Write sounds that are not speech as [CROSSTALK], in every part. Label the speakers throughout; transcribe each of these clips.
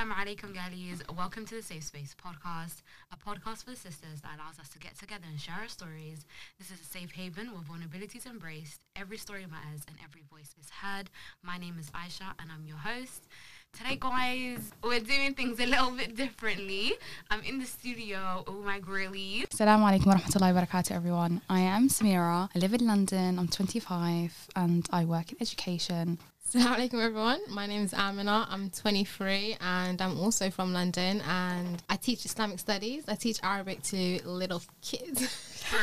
Speaker 1: Assalamu alaikum, girlies. Welcome to the Safe Space podcast, a podcast for the sisters that allows us to get together and share our stories. This is a safe haven where vulnerability is embraced, every story matters, and every voice is heard. My name is Aisha, and I'm your host. Today, guys, we're doing things a little bit differently. I'm in the studio with my girlies.
Speaker 2: Assalamu alaikum wa rahmatullahi wa barakatuh, everyone. I am Samira. I live in London. I'm 25 and I work in education.
Speaker 3: Assalamu alaikum everyone. My name is Amina. I'm 23 and I'm also from London and I teach Islamic studies. I teach Arabic to little kids. [LAUGHS]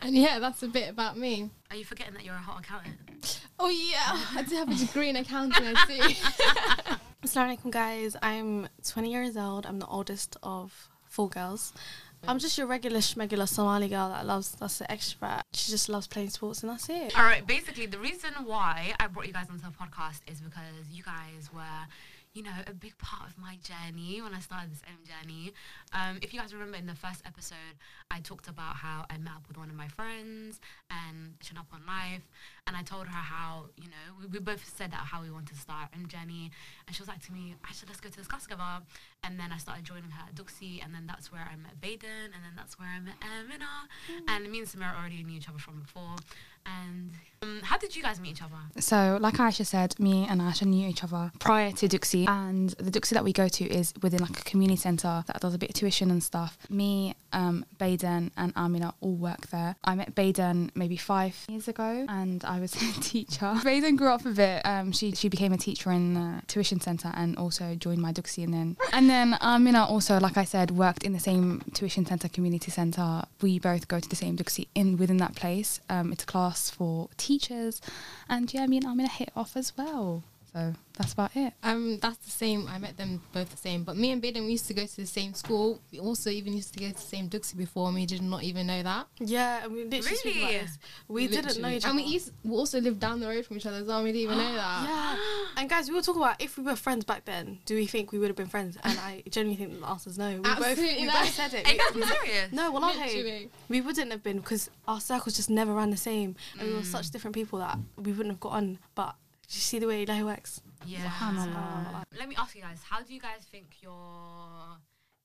Speaker 3: And yeah, that's a bit about me.
Speaker 1: Are you forgetting that you're a hot accountant?
Speaker 3: Oh yeah, I do have a degree in accounting, I see. [LAUGHS]
Speaker 4: Assalamu alaikum, guys. I'm 20 years old. I'm the oldest of four girls. I'm just your regular schmegular Somali girl that loves, that's the extrovert. She just loves playing sports and that's it.
Speaker 1: All right, basically, the reason why I brought you guys onto the podcast is because you guys were, you know, a big part of my journey when I started this ilm journey. Um, if you guys remember in the first episode, I talked about how I met up with one of my friends and she up on life, and I told her how, you know, we, we both said that how we wanted to start ilm journey, and she was like to me, Actually, let's go to this class together. And then I started joining her at Duksi, and then that's where I met Beydan, and then that's where I met Amina. Mm. And me and Samira already knew each other from before. And um, how did you guys meet each other?
Speaker 2: So, like Aisha said, me and Aisha knew each other prior to Duksi. And the Duksi that we go to is within like a community centre that does a bit of tuition and stuff. Me, um, Beydan, and Amina all work there. I met Beydan maybe five years ago and I was [LAUGHS] a teacher. Beydan grew up a bit. Um, she, she became a teacher in the tuition centre and also joined my Duksi. And then, and then Amina also, like I said, worked in the same tuition centre, community centre. We both go to the same Duksi in within that place. Um, it's a class for teachers. And yeah, me and Amina hit off as well. So that's about it.
Speaker 3: Um, that's the same. I met them both the same. But me and Beydan, we used to go to the same school. We also even used to go to the same Duksi before, and we did not even know that.
Speaker 4: Yeah, and we literally speak about
Speaker 1: Really?
Speaker 4: this. We didn't know
Speaker 3: Literally.
Speaker 4: each
Speaker 3: And
Speaker 4: other.
Speaker 3: we, used, we also lived down the road from each other so We didn't even know that. [GASPS]
Speaker 4: yeah, and guys, we were talking about if we were friends back then, do we think we would have been friends? And I genuinely think the answer is no. We both,
Speaker 3: Absolutely
Speaker 4: we both said it.
Speaker 1: Are you guys being serious?
Speaker 4: No, well, I
Speaker 3: Literally.
Speaker 4: we wouldn't have been because our circles just never ran the same, and we were
Speaker 1: Mm.
Speaker 4: such different people that we wouldn't have got on. But you see the way Ilahi works.
Speaker 1: Yeah.
Speaker 2: Subhanallah.
Speaker 1: Let me ask you guys, how do you guys think your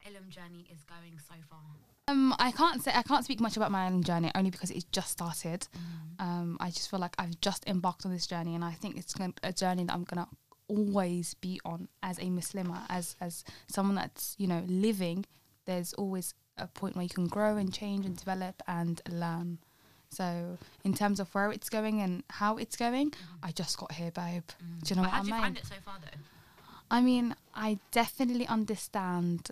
Speaker 1: Ilm journey is going so far?
Speaker 2: Um, I can't say I can't speak much about my own journey only because it's just started. Um, I just feel like I've just embarked on this journey, and I think it's gon- a journey that I'm gonna always be on as a Muslimah, as as someone that's you know living. There's always a point where you can grow and change and develop and learn. So in terms of where it's going and how it's going, mm. I just got here, babe. Do mm. you know what
Speaker 1: how
Speaker 2: I
Speaker 1: do you
Speaker 2: mean?
Speaker 1: find it so far, though?
Speaker 2: I mean, I definitely understand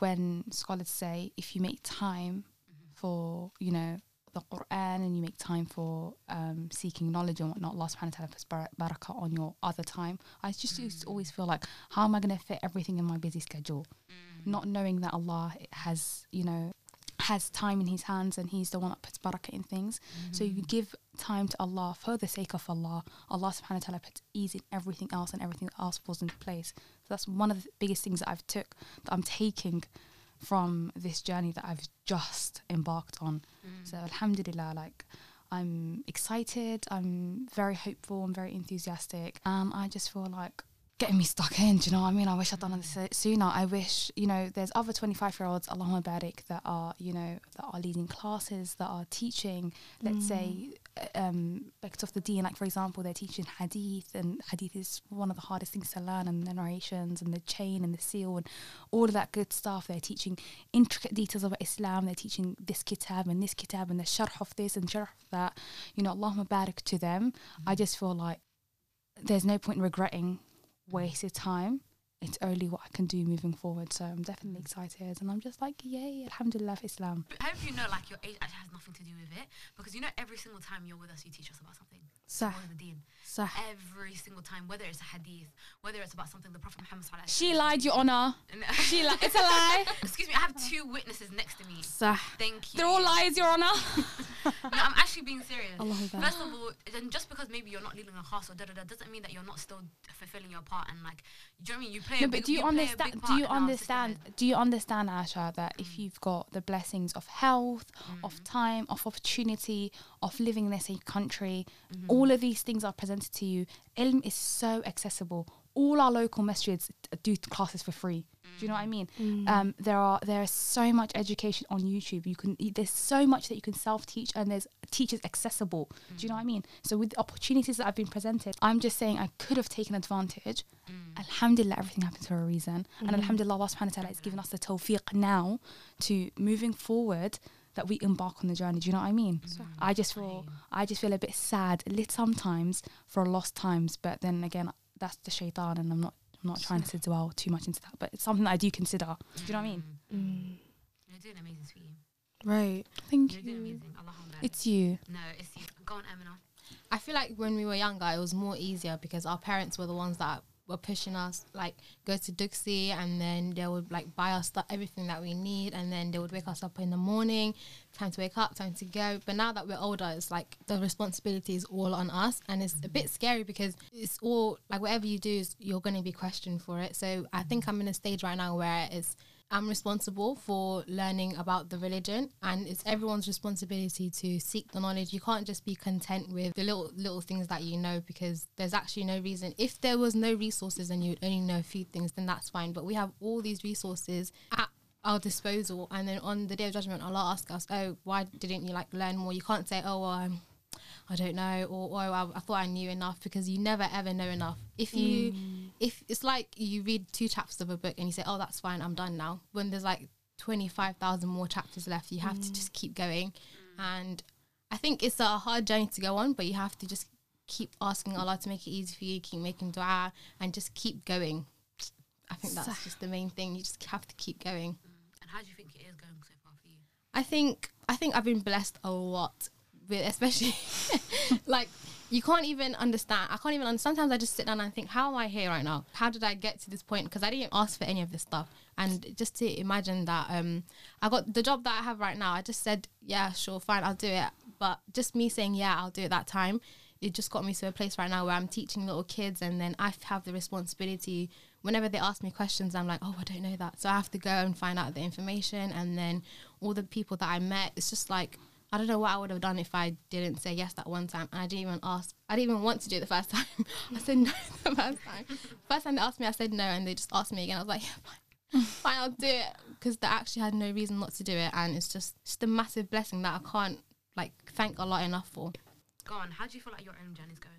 Speaker 2: when scholars say if you make time mm-hmm. for, you know, the Quran and you make time for um, seeking knowledge and whatnot, Allah subhanahu wa ta'ala puts bar- barakah on your other time. I just used to always mm. feel like, how am I going to fit everything in my busy schedule? Not knowing that Allah has, you know, has time in his hands and he's the one that puts barakah in things. So you give time to Allah for the sake of Allah. Allah subhanahu wa ta'ala puts ease in everything else and everything else falls into place. So that's one of the biggest things that I've took that I'm taking from this journey that I've just embarked on. So alhamdulillah, like I'm excited, I'm very hopeful, I'm very enthusiastic. Um I just feel like getting me stuck in. Do you know what I mean? I wish I'd done this sooner. I wish, you know, there's other 25 year olds, Allahumma barik, that are, you know, that are leading classes, that are teaching, let's mm. say, uh, um, bits of the deen. Like, for example, they're teaching hadith, and hadith is one of the hardest things to learn, and the narrations, and the chain, and the seal, and all of that good stuff. They're teaching intricate details of Islam. They're teaching this kitab and this kitab, and the sharh of this and sharh of that. You know, Allahumma barik to them. I mm. just feel like there's no point in regretting wasted time. It's only what I can do moving forward. So I'm definitely mm. excited, and I'm just like, yay, alhamdulillah for Islam.
Speaker 1: I hope you know, like, your age actually has nothing to do with it. Because, you know, every single time you're with us, you teach us about something.
Speaker 4: Sah,
Speaker 1: More than the deen.
Speaker 4: sah.
Speaker 1: Every single time, whether it's a hadith, whether it's about something the Prophet Muhammad alaihi
Speaker 2: She lied, Your Honor. She lied. It's a lie. [LAUGHS]
Speaker 1: Excuse me, I have two witnesses next to me.
Speaker 4: Sah.
Speaker 1: Thank you.
Speaker 2: They're all lies, Your Honor. [LAUGHS]
Speaker 1: No, I'm actually being serious. First of all, then just because maybe you're not leading a class or da da da doesn't mean that you're not still fulfilling your part and like, do you know what I mean? You play.
Speaker 2: No,
Speaker 1: a
Speaker 2: but
Speaker 1: big,
Speaker 2: do you,
Speaker 1: big
Speaker 2: understand? Do you understand? Do you understand, Asha, that if mm. you've got the blessings of health, of mm. time, of opportunity, of living in the same country, mm-hmm. all of these things are presented to you. Ilm is so accessible. all our local masjids do classes for free. Do you know what I mean? Mm. Um, there are there is so much education on YouTube. You can there's so much that you can self teach, and there's teachers accessible. Do you know what I mean? So with the opportunities that I've been presented, I'm just saying I could have taken advantage. Mm. Alhamdulillah, everything happens for a reason, and mm. Alhamdulillah, Allah Subhanahu wa Taala has given us the tawfiq now to moving forward that we embark on the journey. Do you know what I mean? I just feel I just feel a bit sad, a little sometimes for lost times, but then again, that's the shaitan, and I'm not I'm not trying to dwell too much into that, but it's something that I do consider. Do you know what I mean?
Speaker 4: Mm.
Speaker 1: You're doing amazing, sweetie.
Speaker 4: Right.
Speaker 2: Thank
Speaker 1: You're doing
Speaker 2: you.
Speaker 1: amazing.
Speaker 2: It's you.
Speaker 1: no, it's you. Go on, Amina.
Speaker 3: I feel like when we were younger, it was more easier because our parents were the ones that were pushing us, like go to Duksi, and then they would like buy us stuff, everything that we need, and then they would wake us up in the morning, time to wake up, time to go. But now that we're older, it's like the responsibility is all on us, and it's a bit scary because it's all like whatever you do, is you're going to be questioned for it. So I think I'm in a stage right now where it's I'm responsible for learning about the religion, and it's everyone's responsibility to seek the knowledge. You can't just be content with the little little things that you know because there's actually no reason. If there was no resources and you'd only know a few things, then that's fine. But we have all these resources at our disposal, and then on the day of judgment, Allah asks us, "Oh, why didn't you like learn more?" You can't say, "Oh, well, I'm." I don't know, or, or I, I thought I knew enough because you never ever know enough. If you, mm. if it's like you read two chapters of a book and you say, "Oh, that's fine, I'm done now," when there's like twenty five thousand more chapters left, you have to mm. just keep going. And I think it's a hard journey to go on, but you have to just keep asking Allah to make it easy for you, keep making du'a, and just keep going. I think that's just the main thing. You just have to keep going. Mm.
Speaker 1: And how do you think it is going so far for you?
Speaker 3: I think I think I've been blessed a lot with especially [LAUGHS] like you can't even understand. I can't even understand. Sometimes I just sit down and think, how am I here right now? How did I get to this point? Because I didn't ask for any of this stuff. And just to imagine that um, I got the job that I have right now. I just said, yeah, sure, fine, I'll do it. But just me saying, yeah, I'll do it that time. It just got me to a place right now where I'm teaching little kids, and then I have the responsibility. Whenever they ask me questions, I'm like, oh, I don't know that. So I have to go and find out the information. And then all the people that I met, it's just like I don't know what I would have done if I didn't say yes that one time. And I didn't even ask. I didn't even want to do it the first [LAUGHS] time. I said no [LAUGHS] the first time. First time they asked me, I said no, and they just asked me again. I was like, yeah, fine, [LAUGHS] fine, I'll do it because they actually had no reason not to do it, and it's just just a massive blessing that I can't like thank Allah enough for.
Speaker 1: Go on. How do you feel like your own journey's going?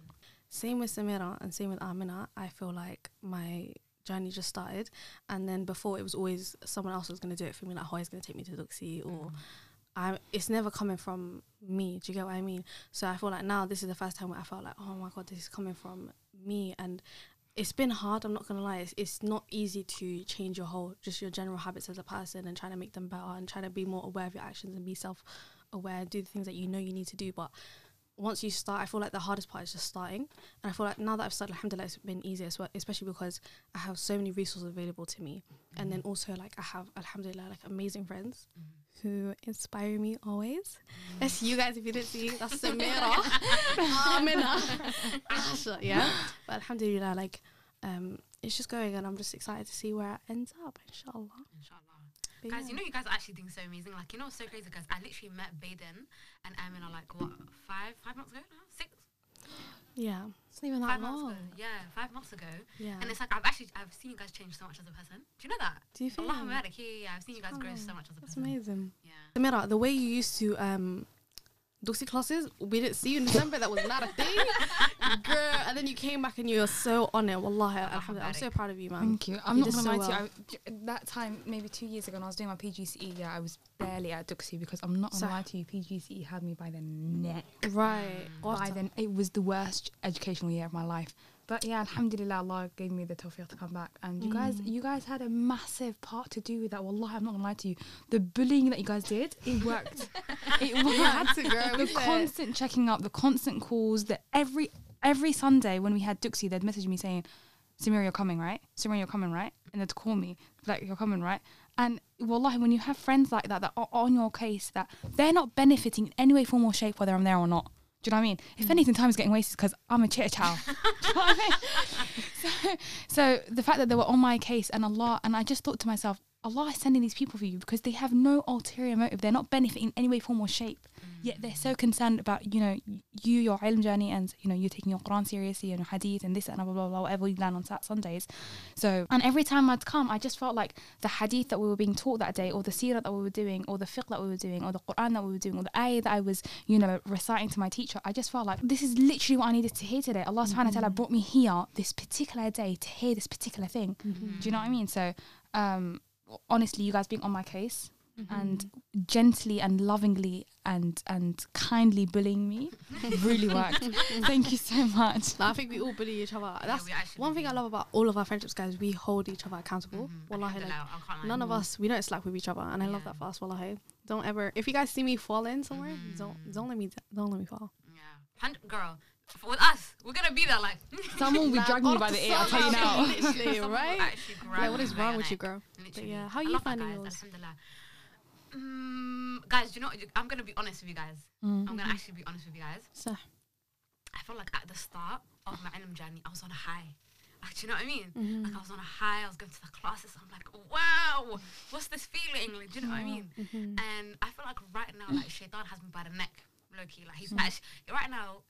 Speaker 4: Same with Samira and same with Amina. I feel like my journey just started, and then before it was always someone else was going to do it for me. Like, oh, he's going to take me to Duksi, or mm. I. It's never coming from me. Do you get what I mean? So I feel like now this is the first time where I felt like, oh my god, this is coming from me, and it's been hard. I'm not gonna lie. It's, it's not easy to change your whole, just your general habits as a person, and trying to make them better, and trying to be more aware of your actions and be self aware, and do the things that you know you need to do, but once you start, I feel like the hardest part is just starting. And I feel like now that I've started, alhamdulillah, it's been easier, as well, especially because I have so many resources available to me. And then mm-hmm. also, like, I have, alhamdulillah, like amazing friends mm-hmm. Who inspire me always. That's you guys, if you didn't see, that's Samira, Amina, Asha, yeah. But alhamdulillah, like, um, it's just going, and I'm just excited to see where it ends up, inshallah.
Speaker 1: Inshallah.
Speaker 4: But
Speaker 1: Guys,
Speaker 4: yeah.
Speaker 1: you know you guys are actually doing so amazing. Like, you know what's so crazy, guys? I literally met Beydan and Amina like what five five months ago now? Six?
Speaker 4: Yeah,
Speaker 3: It's not even that
Speaker 1: Five months
Speaker 3: long.
Speaker 1: ago. Yeah, five months ago.
Speaker 4: yeah.
Speaker 1: And it's like I've actually I've seen you guys change so much as a person. Do you know that?
Speaker 4: do you feel?
Speaker 1: Allah Mubarak. Yeah, yeah, yeah. I've seen you guys grow so much as a person.
Speaker 4: That's amazing.
Speaker 1: Yeah.
Speaker 4: Samira, the way you used to um Duksi classes, we didn't see you in December. That was not a thing, [LAUGHS] girl. And then you came back and you were so on it. Wallahi, alhamdulillah. I'm so proud of you, man.
Speaker 2: Thank you. I'm
Speaker 4: You
Speaker 2: not gonna
Speaker 4: so
Speaker 2: lie to you. I, that time, maybe two years ago, when I was doing my PGCE, yeah, I was barely at Duksi because I'm not gonna
Speaker 4: So-
Speaker 2: lie to you. PGCE had me by the neck.
Speaker 4: Right.
Speaker 2: By then, it was the worst educational year of my life. But yeah, Alhamdulillah, Allah gave me the tawfiq to come back, and you guys,
Speaker 4: Mm.
Speaker 2: you guys had a massive part to do with that. Wallahi, I'm not gonna lie to you. The bullying that you guys did, it worked. [LAUGHS] it worked.
Speaker 4: had to,
Speaker 2: the constant checking up, the constant calls, that every every Sunday when we had Duksi, they'd message me saying, Samira, you're coming, right? Samira, you're coming, right? And they'd call me, like, you're coming, right? And wallahi, when you have friends like that that are on your case, that they're not benefiting in any way, form, or shape, whether I'm there or not. Do you know what I mean? If mm. anything, time is getting wasted because I'm a chitter chow. [LAUGHS] [LAUGHS] Do you know what I mean? [LAUGHS] So, so the fact that they were on my case and a lot, and I just thought to myself, Allah is sending these people for you because they have no ulterior motive. They're not benefiting in any way, form, or shape. Mm. Yet they're so concerned about, you know, you, your ilm journey, and, you know, you're taking your Quran seriously and your hadith and this and blah, blah, blah, whatever you learn on Sat Sundays. So, and every time I'd come, I just felt like the hadith that we were being taught that day, or the seerah that we were doing, or the fiqh that we were doing, or the Quran that we were doing, or the ayah that I was, you know, reciting to my teacher, I just felt like this is literally what I needed to hear today. Allah subhanahu wa ta'ala mm-hmm. brought me here this particular day to hear this particular thing. Mm-hmm. Do you know what I mean? So, um, honestly, you guys being on my case and gently and lovingly and and kindly bullying me [LAUGHS] really worked. Thank you so much.
Speaker 4: No, I think we all bully each other. That's
Speaker 1: we actually
Speaker 4: one thing I love about all of our friendships, guys. We hold each other accountable.
Speaker 1: Mhm.
Speaker 4: Wallahi, like,
Speaker 1: Alhamdulillah, I can't lie.
Speaker 4: none of us we don't slack with each other, and I love that for us. Wallahi, don't ever. If you guys see me fall in somewhere,
Speaker 1: Mhm.
Speaker 4: don't don't let me don't let me fall.
Speaker 1: Yeah. Hun- girl, f- with us, we're gonna be there like. [LAUGHS]
Speaker 2: Someone will be dragging you by
Speaker 4: the
Speaker 2: ear. I'll tell you now.
Speaker 4: literally, [LAUGHS] right? Like, what is wrong with you, girl?
Speaker 1: Literally.
Speaker 4: yeah, how
Speaker 1: are
Speaker 4: you finding
Speaker 1: guys.
Speaker 4: yours?
Speaker 1: Alhamdulillah. Mm, guys, do you know? what? I'm gonna be honest with you guys.
Speaker 2: Mm.
Speaker 1: I'm gonna actually be honest with you guys.
Speaker 4: So,
Speaker 1: I felt like at the start of my ilm journey, I was on a high. Like, do you know what I mean?
Speaker 4: Mhm.
Speaker 1: Like I was on a high. I was going to the classes. I'm like, wow, what's this feeling? Like, do you know what I mean?
Speaker 4: mhm.
Speaker 1: And I feel like right now, like Shaitan has me by the neck, low key. Like he's actually right now.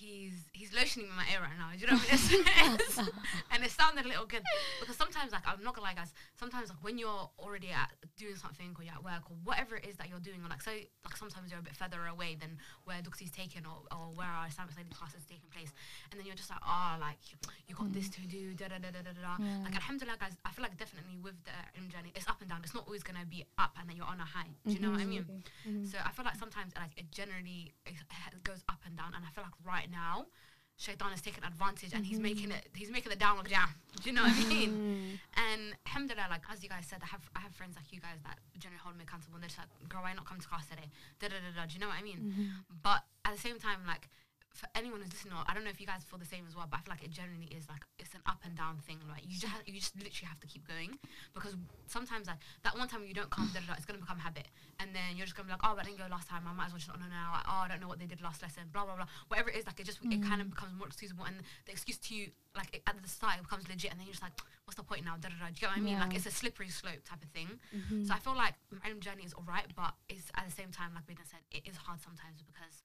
Speaker 1: He's he's lotioning my ear right now. Do you know what I mean? [LAUGHS] And it sounded a little good because sometimes, like I'm not gonna lie, guys. Sometimes, like when you're already at doing something or you're at work or whatever it is that you're doing, or like so, like sometimes you're a bit further away than where Duksi's taken or, or where our Islamic study class is taking place, and then you're just like, oh, like you got this mm. to do, da da da da da da.
Speaker 2: Yeah.
Speaker 1: Like Alhamdulillah, guys. I feel like definitely with the ilm journey, it's up and down. It's not always gonna be up and then you're on a high. Do you know what I mm-hmm. mean?
Speaker 4: Mhm.
Speaker 1: So I feel like sometimes like it generally it it goes up and down, and I feel like right now, Shaitan is taking advantage and he's making it he's making it down look down. Do you know what I mean?
Speaker 4: Mm.
Speaker 1: And alhamdulillah, like as you guys said, I have I have friends like you guys that generally hold me accountable. And they're just like, girl, why not come to class today? Da da da da. Do you know what I mean?
Speaker 4: Mhm.
Speaker 1: But at the same time, like for anyone who's listening, I don't know if you guys feel the same as well, but I feel like it generally is like it's an up and down thing. Like you just you just literally have to keep going because sometimes like that one time you don't come, da, da, da, it's gonna become habit, and then you're just gonna be like, oh, but I didn't go last time. I might as well just not know now. Like, oh, I don't know what they did last lesson. Blah blah blah. Whatever it is, like it just it kind of becomes more excusable, and the excuse to you like it, at the start it becomes legit, and then you're just like, what's the point now? Da, da, da. Do you get what I mean? Like it's a slippery slope type of thing.
Speaker 4: Mhm.
Speaker 1: So I feel like my own journey is alright, but it's at the same time, like Bina said, it is hard sometimes because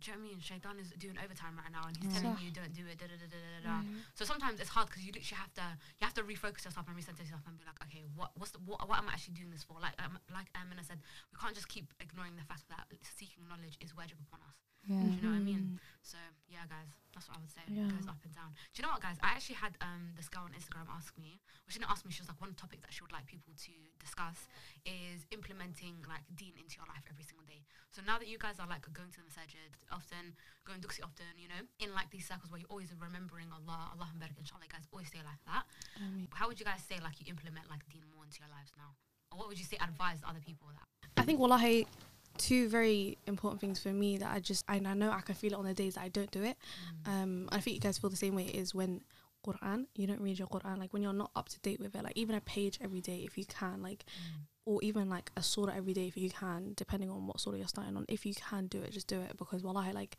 Speaker 1: do you know what I mean? Shaitan is doing overtime right now, and he's telling you don't do it. Da, da, da, da, da, da. So sometimes it's hard because you literally have to you have to refocus yourself and recenter yourself and be like, okay, what what's the, what, what am I actually doing this for? Like um, like Amina said, we can't just keep ignoring the fact that seeking knowledge is wajib upon us.
Speaker 2: Yeah.
Speaker 1: Do you know what I mean? So yeah, guys, that's what I would say.
Speaker 4: Yeah.
Speaker 1: It goes up and down. Do you know what, guys? I actually had um this girl on Instagram ask me. Well, she didn't ask me. She was like, one topic that she would like people to discuss is implementing like Deen into your life every single day. So now that you guys are like going to the masajid often, going duksi often, you know, in like these circles where you're always remembering Allah, Allah barak, inshallah, you guys always stay like that.
Speaker 4: Ameen.
Speaker 1: How would you guys say like you implement like Deen more into your lives now? Or what would you say advise other people that?
Speaker 4: I think wallahi, two very important things for me that I just and I know I can feel it on the days that I don't do it. Mm. Um, I think you guys feel the same way. Is when Quran, you don't read your Quran. Like when you're not up to date with it. Like even a page every day if you can. Like mm. or even like a surah every day if you can, depending on what surah you're starting on. If you can do it, just do it because wallahi, like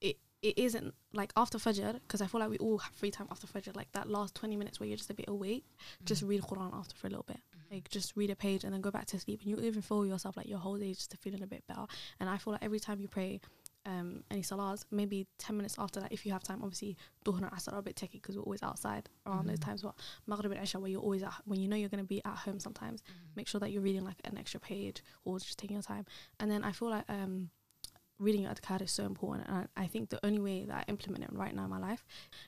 Speaker 4: it it isn't like after Fajr because I feel like we all have free time after Fajr. Like that last twenty minutes where you're just a bit awake, just mm. read Quran after for a little bit. Like just read a page and then go back to sleep, and you even feel yourself like your whole day is just feeling a bit better. And I feel like every time you pray. Um, any salahs, maybe 10 minutes after that, if you have time, obviously, Duhr and Asr are a bit techy because we're always outside around those times. But Maghrib and Isha, where you're always at, when you know you're going to be at home sometimes, make sure that you're reading like an extra page or just taking your time. And then I feel like um, reading your adhkar is so important. And I, I think the only way that I implement it right now in my life,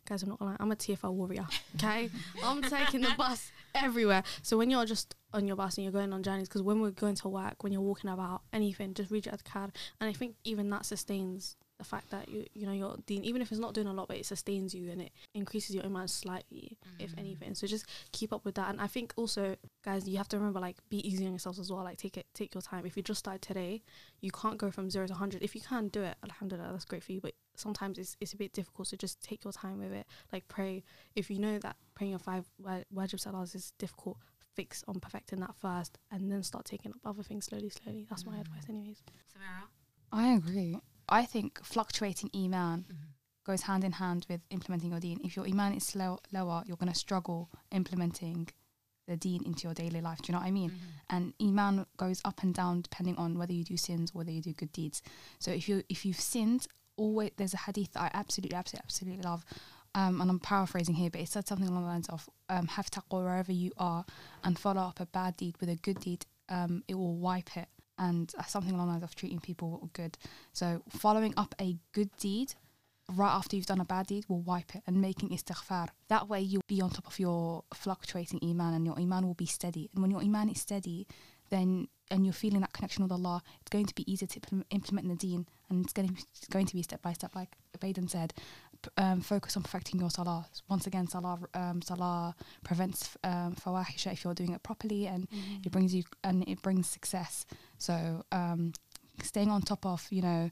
Speaker 4: guys, I'm not gonna lie, I'm a TFL warrior. [LAUGHS] Okay, I'm taking the bus everywhere. So when you're just on your bus and you're going on journeys, because when we're going to work, when you're walking about anything, just read your adhkar. And I think even that sustains the fact that you you know you're doing even if it's not doing a lot but it sustains you and it increases your iman slightly if mm. anything. So just keep up with that. And i think also guys you have to remember like be easy on yourselves as well. Like take it take your time. If you just started today you can't go from zero to 100 if you can do it alhamdulillah that's great for you. But sometimes it's, it's a bit difficult so just take your time with it. Like pray. If you know that praying your five wa- wajib salahs is difficult fix on perfecting that first and then start taking up other things slowly slowly. That's my mm. advice anyways.
Speaker 1: Samira?
Speaker 2: I agree. I think fluctuating iman goes hand in hand with implementing your deen. If your iman is slow, lower, you're going to struggle implementing the deen into your daily life. Do you know what I mean?
Speaker 1: Mm-hmm.
Speaker 2: And iman goes up and down depending on whether you do sins or whether you do good deeds. So if you if you've sinned, always there's a hadith that I absolutely absolutely absolutely love. Um, and I'm paraphrasing here, but it said something along the lines of um, have taqwa wherever you are and follow up a bad deed with a good deed. Um, it will wipe it. And uh, something along the lines of treating people good. So following up a good deed right after you've done a bad deed will wipe it and making istighfar. That way you'll be on top of your fluctuating iman and your iman will be steady. And when your iman is steady, then and you're feeling that connection with Allah, it's going to be easier to implement- the deen and it's going to going to be step by step. Like Beydan said, um, focus on perfecting your salah. Once again, salah um, salah prevents um, fawahisha if you're doing it properly and it brings you and it brings success. So um, staying on top of you know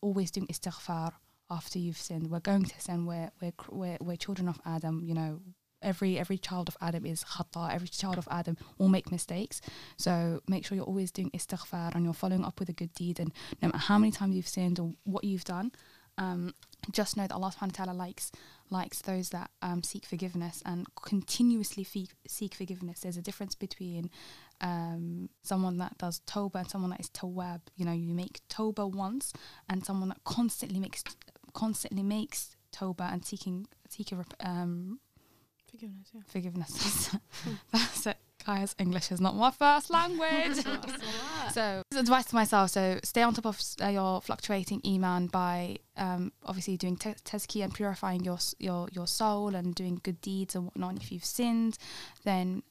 Speaker 2: always doing istighfar after you've sinned. We're going to sin. We're we're we're, we're children of Adam. You know, every every child of Adam is khata. Every child of Adam will make mistakes. So make sure you're always doing istighfar and you're following up with a good deed. And no matter how many times you've sinned or what you've done, um, just know that Allah Subhanahu wa Taala likes likes those that um, seek forgiveness and continuously fe- seek forgiveness. There's a difference between um, someone that does toba and someone that is tawab. You know, you make toba once, and someone that constantly makes constantly makes toba and seeking seeking um,
Speaker 4: Forgiveness, yeah.
Speaker 2: forgiveness. [LAUGHS] That's it, guys. English is not my first language. [LAUGHS] so, this is advice to myself. So, stay on top of uh, your fluctuating iman by um, obviously doing te- tezki and purifying your your your soul and doing good deeds and whatnot. And if you've sinned, then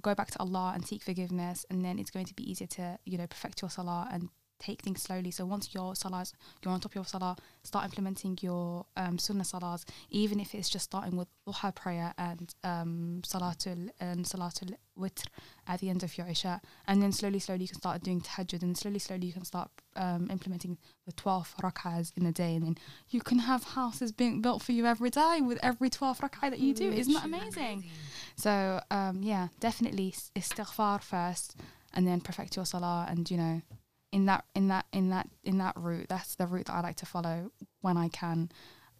Speaker 2: go back to Allah and seek forgiveness, and then it's going to be easier to you know perfect your salah and take things slowly. So once your salahs, you're on top of your salah, start implementing your um, sunnah salahs, even if it's just starting with duha prayer and um, salatul and salatul witr at the end of your isha, and then slowly, slowly you can start doing tahajjud, and slowly, slowly you can start um, implementing the 12 rak'ahs in a day, and then you can have houses being built for you every day with every 12 rak'ah that you do. Isn't that amazing? So um, yeah, definitely istighfar first, and then perfect your salah, and you know, in that in that in that in that route, that's the route that I like to follow when I can,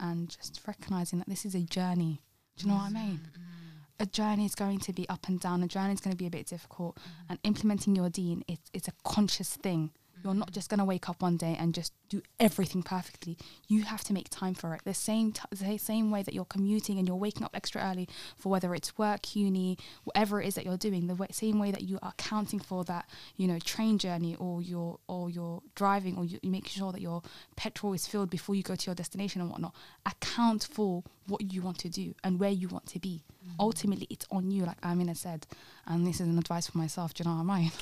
Speaker 2: and just recognizing that this is a journey. Do you know what I mean? Mm-hmm, mm-hmm. A journey is going to be up and down. A journey is going to be a bit difficult, mm-hmm. and implementing your dean it's it's a conscious thing. You're not just going to wake up one day and just do everything perfectly. You have to make time for it. The same t- the same way that you're commuting and you're waking up extra early for whether it's work, uni, whatever it is that you're doing. The way, same way that you are accounting for that, you know, train journey or your or your driving or you, you make sure that your petrol is filled before you go to your destination and whatnot. Account for what you want to do and where you want to be. Mm-hmm. Ultimately, it's on you, like Amina said. And this is an advice for myself. Do you know what I mean?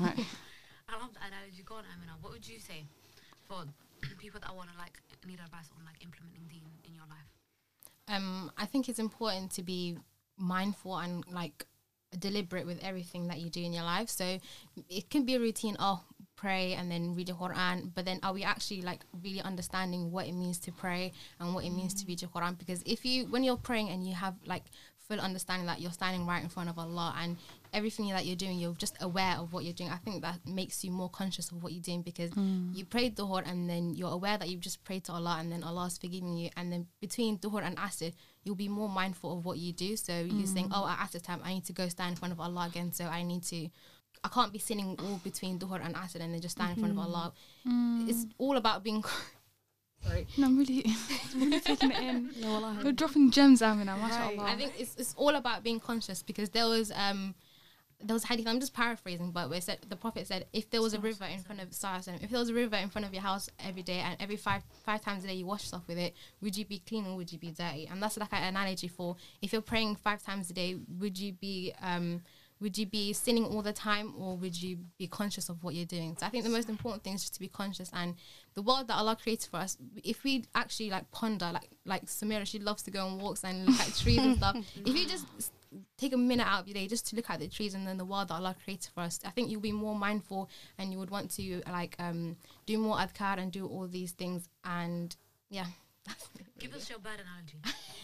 Speaker 2: [LAUGHS] right.
Speaker 1: I love the analogy. Go on, Amina. What would you say for people that want to like need advice on like implementing deen in your life?
Speaker 3: um, I think it's important to be mindful and like deliberate with everything that you do in your life. So it can be a routine. Oh, pray and then read the Quran. But then, are we actually like really understanding what it means to pray and what it means to read the Quran? Because if you, when you're praying and you have like full understanding that you're standing right in front of Allah and everything that you're doing, you're just aware of what you're doing. I think that makes you more conscious of what you're doing because mm. you prayed Dhuhr and then you're aware that you've just prayed to Allah and then Allah's forgiving you. And then between Dhuhr and Asr, you'll be more mindful of what you do. So you're mm. saying, oh, at Asr time, I need to go stand in front of Allah again. So I need to, I can't be sinning all between Dhuhr and Asr and then just stand in front of mm-hmm. Allah. Mm. It's all about being. [LAUGHS] Sorry.
Speaker 2: No, I'm really, [LAUGHS] really taking it in.
Speaker 4: No, well, I
Speaker 2: You're dropping gems, Amina. Mashallah.
Speaker 3: I think it's it's all about being conscious because there was um there was hadith. I'm just paraphrasing, but where said the prophet said if there was a river in front of if there was a river in front of your house every day and every five five times a day you wash yourself with it, would you be clean or would you be dirty? And that's like an analogy for if you're praying five times a day, would you be um would you be sinning all the time or would you be conscious of what you're doing so i think the most important thing is just to be conscious and the world that allah created for us if we actually like ponder like like samira she loves to go on walks and look at trees and stuff [LAUGHS] if you just take a minute out of your day just to look at the trees and then the world that allah created for us i think you'll be more mindful and you would want to like um do more adhkar and do all these things and yeah
Speaker 1: Give us your bird analogy.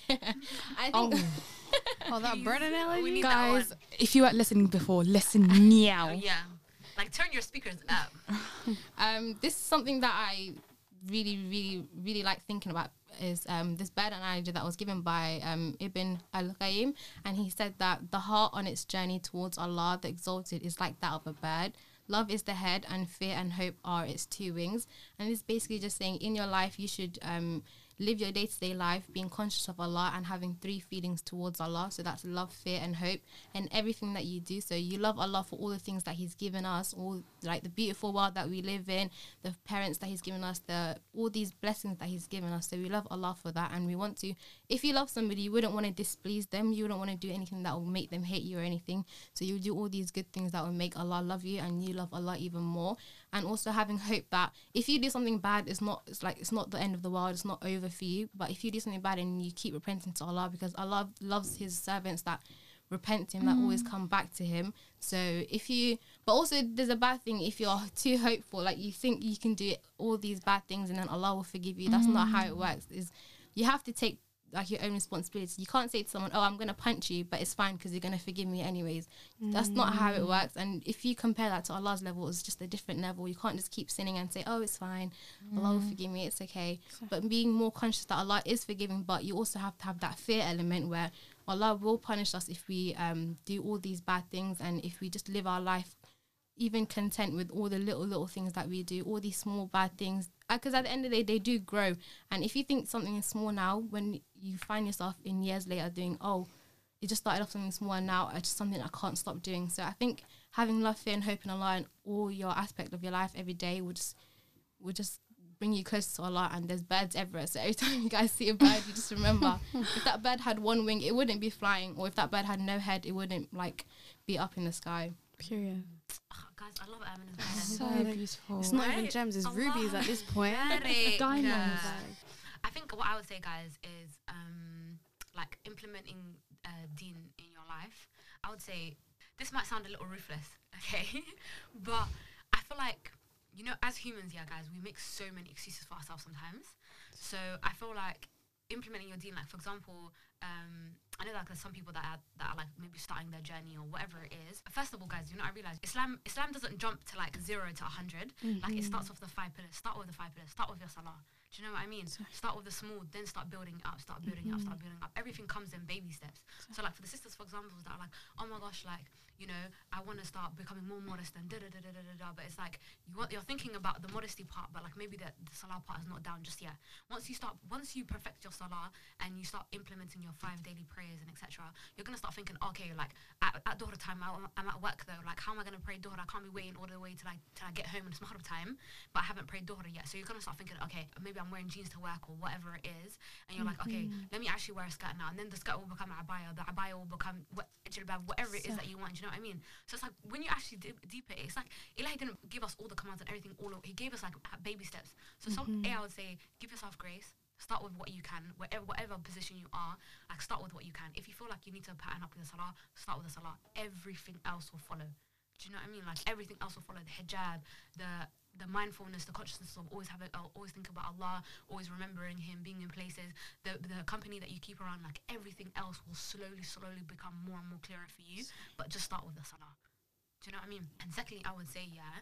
Speaker 1: [LAUGHS]
Speaker 3: i
Speaker 2: Oh,
Speaker 3: think [LAUGHS]
Speaker 4: Oh, that bird
Speaker 1: We
Speaker 4: analogy?
Speaker 2: guys, if you weren't listening before, listen
Speaker 1: Oh,
Speaker 2: now. [LAUGHS]
Speaker 1: yeah. Like turn your speakers up.
Speaker 3: um, this is something that I really, really, really like thinking about. Is um, this bird analogy that was given by um, Ibn al Qayyim, and he said that the heart on its journey towards Allah, the Exalted, is like that of a bird. Love is the head, and fear and hope are its two wings. And it's basically just saying in your life you should um, live your day to day life being conscious of Allah and having three feelings towards Allah. So that's love, fear, and hope, and everything that you do. So you love Allah for all the things that He's given us, all like the beautiful world that we live in, the parents that He's given us, the all these blessings that He's given us. So we love Allah for that, and we want to. If you love somebody, you wouldn't want to displease them. You wouldn't want to do anything that will make them hate you or anything. So you do all these good things that will make Allah love you, and you love Allah even more and also having hope that if you do something bad it's not it's like it's not the end of the world it's not over for you but if you do something bad and you keep repenting to Allah because Allah loves his servants that repent to him that mm. always come back to him so if you but also there's a bad thing if you're too hopeful like you think you can do all these bad things and then Allah will forgive you that's not how it mm. works is you have to take like your own responsibility. You can't say to someone, "Oh, I'm gonna punch you," but it's fine because you're gonna forgive me anyways. That's not how it mm. works. And if you compare that to Allah's level, it's just a different level. You can't just keep sinning and say, "Oh, it's fine. Allah will mm. forgive me. It's okay." But being more conscious that Allah is forgiving, but you also have to have that fear element where Allah will punish us if we um, do all these bad things and if we just live our life even content with all the little little things that we do, all these small bad things. Uh, because at the end of the day, they do grow. And if you think something is small now, when you find yourself in years later doing, oh, it just started off something small and now it's just something I can't stop doing. So I think having love, fear, and hope in Allah in all your aspect of your life every day would just would just bring you closer to Allah. And there's birds everywhere. So every [LAUGHS] time you guys see a bird, you just remember [LAUGHS] if that bird had one wing, it wouldn't be flying, or if that bird had no head, it wouldn't like be up in the sky.
Speaker 4: Period.
Speaker 1: Oh, [SIGHS] guys, I love Amina's
Speaker 2: So
Speaker 1: garden.
Speaker 4: Like,
Speaker 2: beautiful.
Speaker 4: It's not even gems, it's
Speaker 1: Allah.
Speaker 4: rubies at this point. [LAUGHS]
Speaker 1: Very
Speaker 2: Diamonds.
Speaker 1: good. I think what I would say, guys, is um, like implementing uh, Dean in your life. I would say this might sound a little ruthless, [LAUGHS] okay, but I feel like you know, as humans, yeah, guys, we make so many excuses for ourselves sometimes. So I feel like implementing your dean, like for example, um, I know that there's some people that are that are like maybe starting their journey or whatever it is. First of all, guys, you know, I realize Islam Islam doesn't jump to like zero to a 100 Like it starts off the five pillars. Start with the five pillars. Start with your salah. Do you know what I mean? Start with the small, then start building up, start building up, start building up. Everything comes in baby steps. So like for the sisters, for example, that are like, oh my gosh, like you know, I want to start becoming more modest and da da da da da da. But it's like you want you're thinking about the modesty part, but like maybe the, the salah part is not down just yet. Once you start, once you perfect your salah and you start implementing your five daily prayers and etc., you're gonna start thinking, okay, like at, at Dhuhr time, I, I'm at work though. Like how am I gonna pray Dhuhr? I can't be waiting all the way till I till I get home and it's Maghrib time, but I haven't prayed Dhuhr yet. So you're gonna start thinking, okay, maybe I'm wearing jeans to work or whatever it is, and you're like, okay, mm-hmm. let me actually wear a skirt now, and then the skirt will become abaya, the abaya will become what, whatever it is that you want. Do you know what I mean? So it's like when you actually dip, deep it, it's like Eli didn't give us all the commands and everything. All of, he gave us like baby steps. So some mm-hmm. A, I would say, give yourself grace. Start with what you can, whatever whatever position you are. Like start with what you can. If you feel like you need to pattern up with the salah, start with the salah. Everything else will follow. Do you know what I mean? Like everything else will follow. The hijab, the the mindfulness, the consciousness of always having, uh, always think about Allah, always remembering Him, being in places. The the company that you keep around, like everything else will slowly, slowly become more and more clearer for you. But just start with the salah. Do you know what I mean? And secondly, I would say, yeah,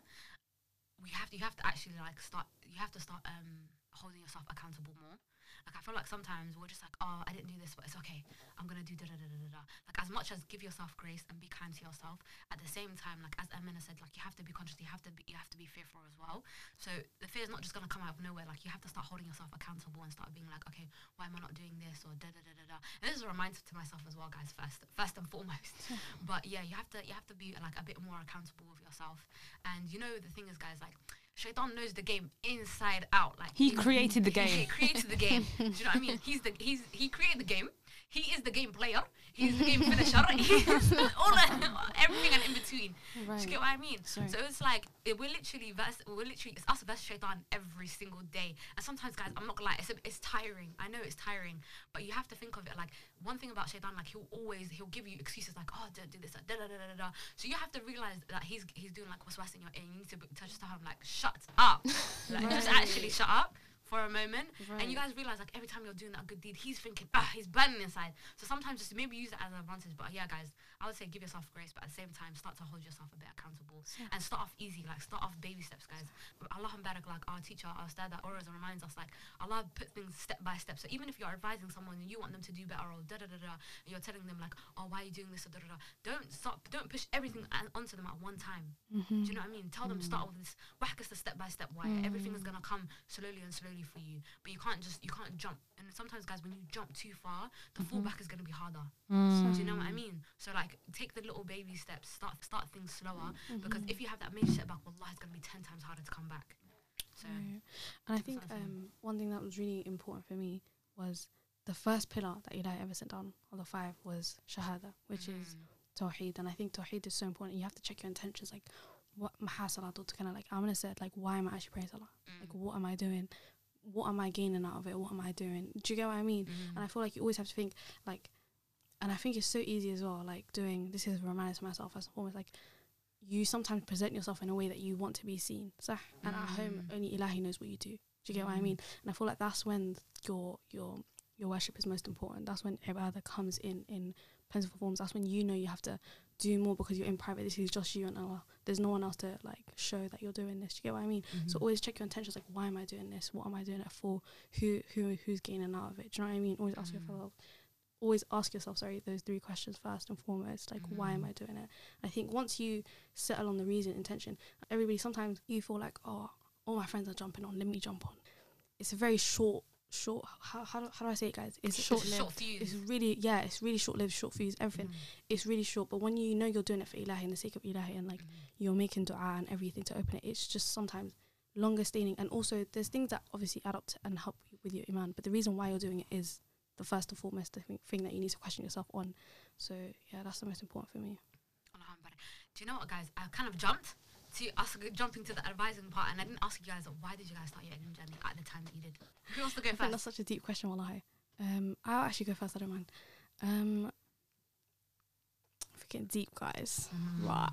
Speaker 1: we have to, you have to actually like start. You have to start um holding yourself accountable more. Like I feel like sometimes we're just like, oh, I didn't do this, but it's okay. I'm gonna do da da da da da. Like as much as give yourself grace and be kind to yourself, at the same time, like as Amina said, like you have to be conscious. You have to be, you have to be fearful as well. So the fear is not just gonna come out of nowhere. Like you have to start holding yourself accountable and start being like, okay, why am I not doing this or da da da da da. And this is a reminder to myself as well, guys. First, first and foremost. [LAUGHS] but yeah, you have to you have to be like a bit more accountable with yourself. And you know the thing is, guys, like. Shaitan knows the game inside out. Like
Speaker 2: He created the [LAUGHS]
Speaker 1: he-
Speaker 2: game.
Speaker 1: He created the game. Do you know what I mean? [LAUGHS] He's the he's he created the game. He is the game player. He's the game finisher. [LAUGHS] He's all everything and in between. Do you get what I mean?
Speaker 4: Sorry.
Speaker 1: So it's like it, we're literally vers- we're literally it's us versus Shaitan every single day. And sometimes, guys, I'm not gonna lie, it's it's tiring. I know it's tiring, but you have to think of it like one thing about Shaitan, like he'll always he'll give you excuses like oh don't do this, da da da da da. So you have to realize that he's he's doing like what's worse in your ear. You need to, be- to him like shut up, [LAUGHS] like just actually shut up for a moment, and you guys realize like every time you're doing that good deed, he's thinking, ah, he's burning inside. So sometimes just maybe use it as an advantage. But yeah, guys, I would say give yourself grace, but at the same time, start to hold yourself a bit accountable and start off easy. Like start off baby steps, guys. Allah Barak, like our teacher, our ustad, that always reminds us like Allah put things step by step. So even if you're advising someone and you want them to do better or da da da da, and you're telling them like, oh, why are you doing this or da da da, don't stop, don't push everything onto them at one time.
Speaker 4: Mm-hmm.
Speaker 1: Do you know what I mean? Tell them start with this, whack us the step by step way. Everything is gonna come slowly and slowly for you, but you can't just you can't jump. And sometimes, guys, when you jump too far, the fallback is gonna be harder. Do you know what I mean? So like, take the little baby steps. Start start things slower because if you have that major setback, wallah, it's gonna be ten times harder to come back. So
Speaker 4: Right. And I think um, one thing that was really important for me was the first pillar that Eli ever sent down of the five was Shahada, which is
Speaker 1: mm,
Speaker 4: Tawheed. And I think Tawheed is so important. You have to check your intentions, like what Mahasalat to kind of like, I'm going to say, like, why am I actually praying Salah?
Speaker 1: mm,
Speaker 4: Like, what am I doing? What am I gaining out of it? What am I doing? Do you get what I mean?
Speaker 1: mm,
Speaker 4: And I feel like you always have to think, like, and I think it's so easy as well, like, doing this is a reminder to myself as almost like, you sometimes present yourself in a way that you want to be seen. So, and at home,
Speaker 1: Mm.
Speaker 4: only Ilahi knows what you do. Do you get what I
Speaker 1: Mm.
Speaker 4: mean? And I feel like that's when your your your worship is most important. That's when ibadah comes in in plentiful forms. That's when you know you have to do more because you're in private. This is just you and Allah. There's no one else to like show that you're doing this. Do you get what I mean?
Speaker 1: mm-hmm.
Speaker 4: So always check your intentions. Like, why am I doing this? What am I doing it for? Who who who's gaining out of it? Do you know what I mean? Always ask
Speaker 1: Mm.
Speaker 4: yourself. Always ask yourself. Sorry, those three questions first and foremost. Like, why am
Speaker 1: Mhm.
Speaker 4: I doing it? I think once you settle on the reason, intention, everybody sometimes you feel like, oh, all my friends are jumping on. Let me jump on. It's a very short, short. How how do, how do I say it, guys? It's short.
Speaker 1: short.
Speaker 4: It's really yeah. It's really short lived, short fuse. Everything.
Speaker 1: Mm.
Speaker 4: It's really short. But when you know you're doing it for Ilahi and the sake of Ilahi and like
Speaker 1: Mhm.
Speaker 4: you're making dua and everything to open it. It's just sometimes longer staining. And also, there's things that obviously add up to and help you with your iman. But the reason why you're doing it is the first and foremost thing, thing that you need to question yourself on. So, yeah, that's the most important for me.
Speaker 1: Do you know what, guys? I kind of jumped to us jumping to the advising part, and I didn't ask you guys why did you guys start your ilm journey at the time that you did. Who wants to go
Speaker 4: I think that's such a deep question, wallahi. Um, I'll actually go first, I don't mind. Um, freaking deep, guys.
Speaker 1: Mm.
Speaker 4: Right.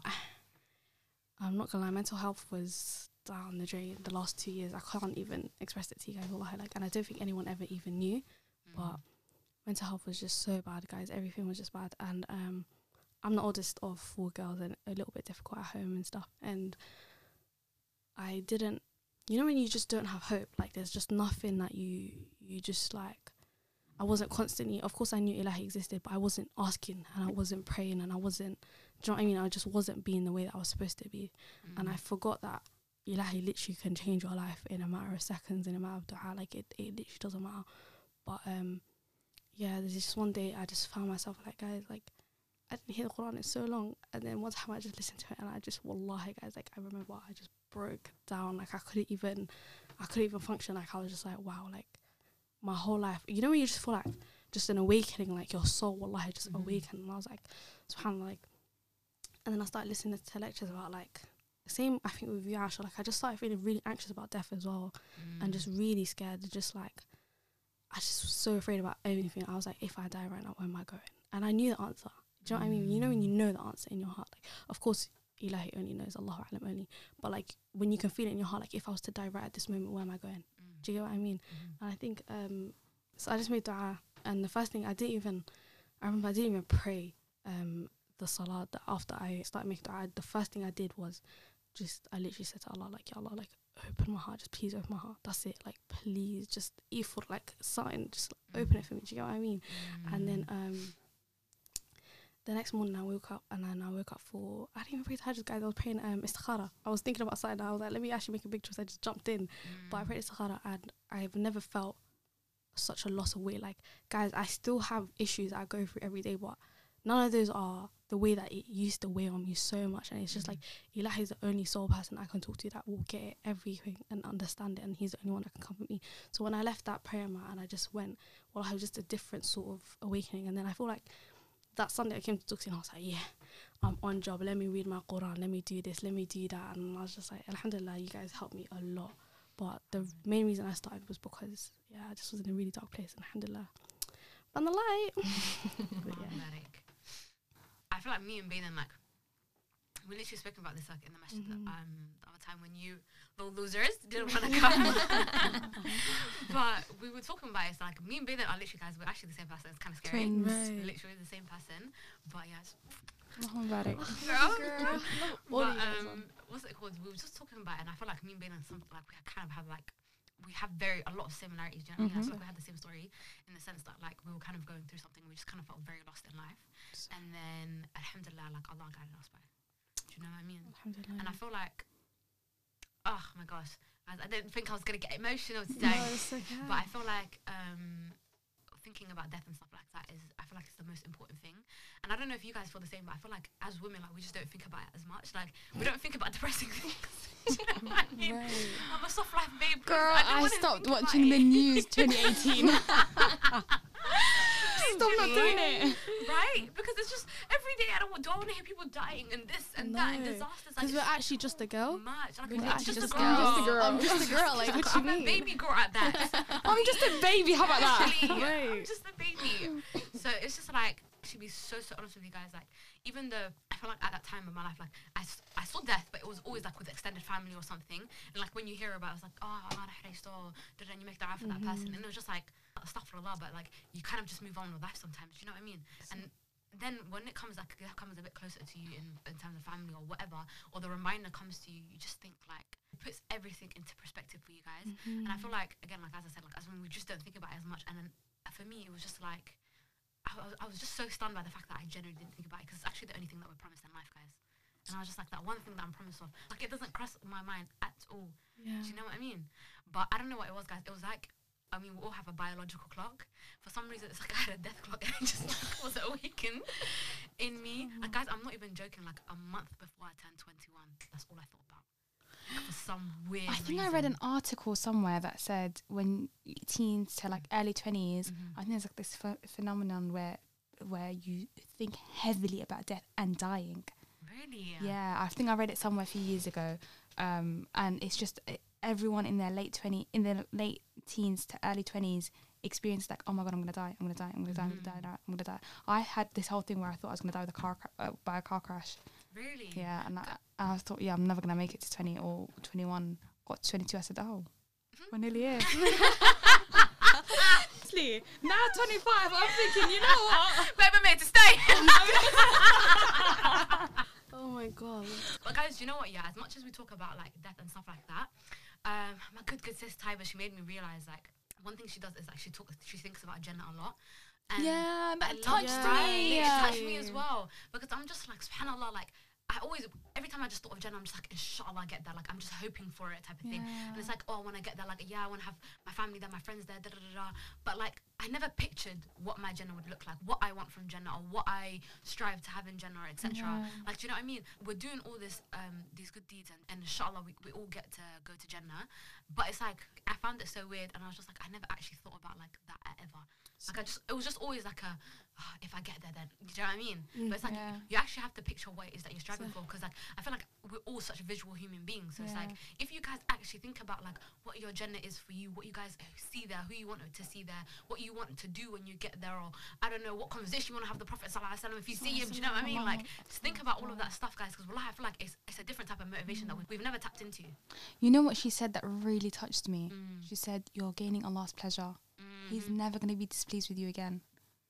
Speaker 4: I'm not gonna lie, mental health was down the drain the last two years. I can't even express it to you guys, wallahi. Like, and I don't think anyone ever even knew. but mental health was just so bad, guys. Everything was just bad, and um, I'm the oldest of four girls, and a little bit difficult at home and stuff. And I didn't, you know, when you just don't have hope, like there's just nothing that you you just like. I wasn't constantly. Of course, I knew Ilahi existed, but I wasn't asking, and I wasn't praying, and I wasn't. Do you know what I mean? I just wasn't being the way that I was supposed to be,
Speaker 1: Mm.
Speaker 4: and I forgot that Ilahi literally can change your life in a matter of seconds, in a matter of dua. Like it, it literally doesn't matter. But um, yeah, there's just one day I just found myself like, guys, like I didn't hear the Quran in so long, and then one time I just listened to it, and I just, wallahi, guys, like I remember I just broke down, like I couldn't even, I couldn't even function. Like I was just like, wow, like my whole life. You know when you just feel like just an awakening, like your soul, wallahi, just
Speaker 1: Mhm.
Speaker 4: awakened. And I was like, subhanallah, like, and then I started listening to lectures about like. the Same, I think with you, Asha. Like, I just started feeling really anxious about death as well and
Speaker 1: Mm.
Speaker 4: just really scared. Just like, I just was so afraid about anything. I was like, if I die right now, where am I going? And I knew the answer. Do you know what I mean? You know when you know the answer in your heart. Like, of course, Ilahi only knows, Allah Alam only. But like, when you can feel it in your heart, like, if I was to die right at this moment, where am I going?
Speaker 1: Mm.
Speaker 4: Do you get what I mean?
Speaker 1: Mhm.
Speaker 4: And I think, um, so I just made dua. And the first thing I didn't even, I remember I didn't even pray um, the salah that after I started making dua. The first thing I did was just, I literally said to Allah, like, Ya Allah, like, open my heart, just please open my heart. That's it. Like, please, just for like something, just open it for me. Do you get what I mean? And then
Speaker 1: Mm.
Speaker 4: um, the next morning I woke up and then I woke up for I didn't even pray tahajjud guys. I was praying um istikhara. I was thinking about something. I was like, let me actually make a big choice. I just jumped in, but I
Speaker 1: Mm.
Speaker 4: prayed istikhara and I've never felt such a loss of weight. Like guys, I still have issues I go through every day, but none of those are the way that it used to weigh on me so much. And it's just like Ilahi is the only soul person I can talk to that will get everything and understand it, and he's the only one that can comfort me. So when I left that prayer mat and I just went, well, I was just a different sort of awakening. And then I feel like that Sunday I came to Duksi and I was like, yeah, I'm on job. Let me read my Quran. Let me do this. Let me do that. And I was just like, Alhamdulillah, you guys helped me a lot. But the main reason I started was because, yeah, I just was in a really dark place. And Alhamdulillah, found the light. [LAUGHS] but yeah.
Speaker 1: I feel like me and Beydan like we literally spoken about this like in the message
Speaker 4: Mhm.
Speaker 1: um the other time when you little losers didn't want to come. [LAUGHS] but we were talking about it, it's like me and Beydan are literally guys, we're actually the same person. It's kind of scary.
Speaker 2: Twins.
Speaker 4: Right.
Speaker 1: Literally the same person. But yeah, it's
Speaker 2: about it. [LAUGHS]
Speaker 1: girl.
Speaker 4: All
Speaker 1: but um, what's it called? We were just talking about it, and I feel like me and Beydan, some like we kind of have like we have very a lot of similarities. Do you know what I mean? I feel like we had the same story in the sense that like we were kind of going through something. We just kind of felt very lost in life, and then Alhamdulillah, like Allah guided us by. Do you know what I mean?
Speaker 4: Alhamdulillah.
Speaker 1: And I feel like, oh my gosh, I, I didn't think I was gonna get emotional today,
Speaker 4: No, okay.
Speaker 1: but I feel like um, thinking about death and stuff like that is, I feel like it's the most important thing. And I don't know if you guys feel the same, but I feel like as women, like we just don't think about it as much. Like we don't think about [LAUGHS] depressing things. [LAUGHS] You know what I mean? I'm a soft life babe.
Speaker 2: Girl,
Speaker 1: don't
Speaker 2: I stopped watching the news 2018. [LAUGHS] Stop not doing it. [LAUGHS]
Speaker 1: Right? Because it's just every day I don't want, do I want to hear people dying and this and that and
Speaker 4: No.
Speaker 1: disasters? Like,
Speaker 4: Because we're actually just a girl.
Speaker 1: much. Like,
Speaker 4: We're
Speaker 1: I'm
Speaker 4: actually
Speaker 1: just,
Speaker 4: just
Speaker 1: a
Speaker 4: a
Speaker 1: girl.
Speaker 4: girl.
Speaker 2: I'm just a girl.
Speaker 4: I'm just a girl. Like, what [LAUGHS] you
Speaker 1: I'm a
Speaker 4: mean?
Speaker 1: baby girl at that. [LAUGHS]
Speaker 2: I'm just a baby. How about that?
Speaker 1: Literally, I'm
Speaker 4: Right.
Speaker 1: just a baby. So it's just like to be so so honest with you guys. Like even though I feel like at that time in my life, like I, s- I saw death, but it was always like with extended family or something. And like when you hear about, it, it's like oh, I'm Allah or did you make that out for that mm-hmm. person, and it was just like stuff for Allah. But like you kind of just move on with life sometimes. You know what I mean? And then when it comes like that comes a bit closer to you in, in terms of family or whatever, or the reminder comes to you, you just think like puts everything into perspective for you guys. And I feel like again, like as I said, like as when we just don't think about it as much. And then uh, for me, it was just like I was, I was just so stunned by the fact that I genuinely didn't think about it because it's actually the only thing that we're promised in life, guys. And I was just like that one thing that I'm promised of, like it doesn't cross my mind at all.
Speaker 4: Yeah.
Speaker 1: Do you know what I mean? But I don't know what it was, guys. It was like, I mean, we all have a biological clock. For some reason, it's like [LAUGHS] I had a death clock and it just like, [LAUGHS] was awakened in me. Like, guys, I'm not even joking. Like a month before I turned 21, that's all I thought about. For some weird
Speaker 2: I think I read an article somewhere that said when teens to like early 20s,
Speaker 1: Mhm.
Speaker 2: I think there's like this ph- phenomenon where where you think heavily about death and dying.
Speaker 1: Really?
Speaker 2: Yeah, I think I read it somewhere a few years ago, um, and it's just uh, everyone in their late twenty, in their late teens to early twenties, experience like, oh my god, I'm gonna die, I'm gonna die, I'm gonna die, I'm gonna die, I'm gonna die. I had this whole thing where I thought I was gonna die with a car cra- uh, by a car crash.
Speaker 1: Really?
Speaker 2: Yeah, and I, and I thought, yeah, I'm never gonna make it to twenty or twenty one. Got twenty two, I said, oh, we're nearly [LAUGHS] here. Honestly, now twenty five, I'm thinking, you know what? [LAUGHS]
Speaker 1: Baby made to stay. [LAUGHS]
Speaker 4: Oh my god.
Speaker 1: But guys, do you know what? Yeah, as much as we talk about like death and stuff like that, um, my good good sis Tyba, she made me realize like one thing she does is like she talks, she thinks about Jannah a lot. And
Speaker 2: Yeah, but
Speaker 1: love
Speaker 2: touched me.
Speaker 1: It
Speaker 2: Yeah.
Speaker 1: touched me as well because I'm just like subhanallah, like I always every time I just thought of Jannah, I'm just like inshallah I get there. Like I'm just hoping for it type of thing. And it's like oh, when I get there, like yeah, I want to have my family there, my friends there, da da da da. But like I never pictured what my Jannah would look like, what I want from Jannah, or what I strive to have in Jannah, etc.
Speaker 2: Yeah.
Speaker 1: Like, do you know what I mean? We're doing all this, um, these good deeds, and, and inshallah, we, we all get to go to Jannah. But it's like, I found it so weird, and I was just like, I never actually thought about like that ever. Like, I just, it was just always like a, "Ah, if I get there, then, do you know what I mean? But it's like,
Speaker 2: Yeah.
Speaker 1: you actually have to picture what it is that you're striving for, because like, I feel like we're all such visual human beings. So it's like, if you guys actually think about like what your Jannah is for you, what you guys see there, who you want to see there, what you want to do when you get there, or I don't know, what conversation you want to have the Prophet Sallallahu Alaihi Wasallam if you see him, do you know what I mean? Like, just think about all of that stuff, guys, because I feel like it's, it's a different type of motivation that we- we've never tapped into.
Speaker 2: You know what she said that really touched me?
Speaker 1: Mm.
Speaker 2: She said, You're gaining Allah's pleasure. He's
Speaker 1: Mhm.
Speaker 2: never going to be displeased with you again.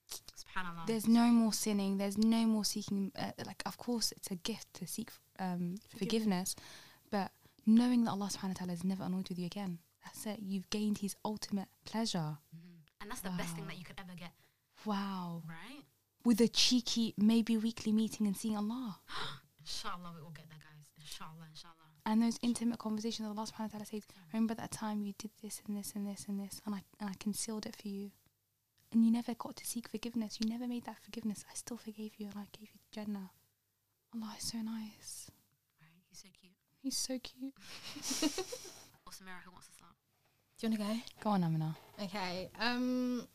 Speaker 1: Subhanallah.
Speaker 2: There's no more sinning. There's no more seeking. Uh, like, of course, it's a gift to seek um, forgiveness, but knowing that Allah subhanahu wa ta'ala is never annoyed with you again, that's it. You've gained His ultimate pleasure.
Speaker 1: Mhm. And that's the best thing that you could ever get,
Speaker 2: Wow.
Speaker 1: right?
Speaker 2: With a cheeky, maybe weekly meeting and seeing Allah. [GASPS]
Speaker 1: Inshallah, we will get there, guys. Inshallah, inshallah.
Speaker 2: And those intimate conversations that Allah subhanahu wa ta'ala says, remember that time you did this and this and this and this, and I, and I concealed it for you. And you never got to seek forgiveness. You never made that forgiveness. I still forgave you and I gave you Jannah. Allah is so nice.
Speaker 1: Right? He's so cute.
Speaker 2: He's so cute. [LAUGHS]
Speaker 1: Or Samera, who wants to?
Speaker 3: Do you want to go?
Speaker 2: Go on, Amina.
Speaker 3: Okay. Um,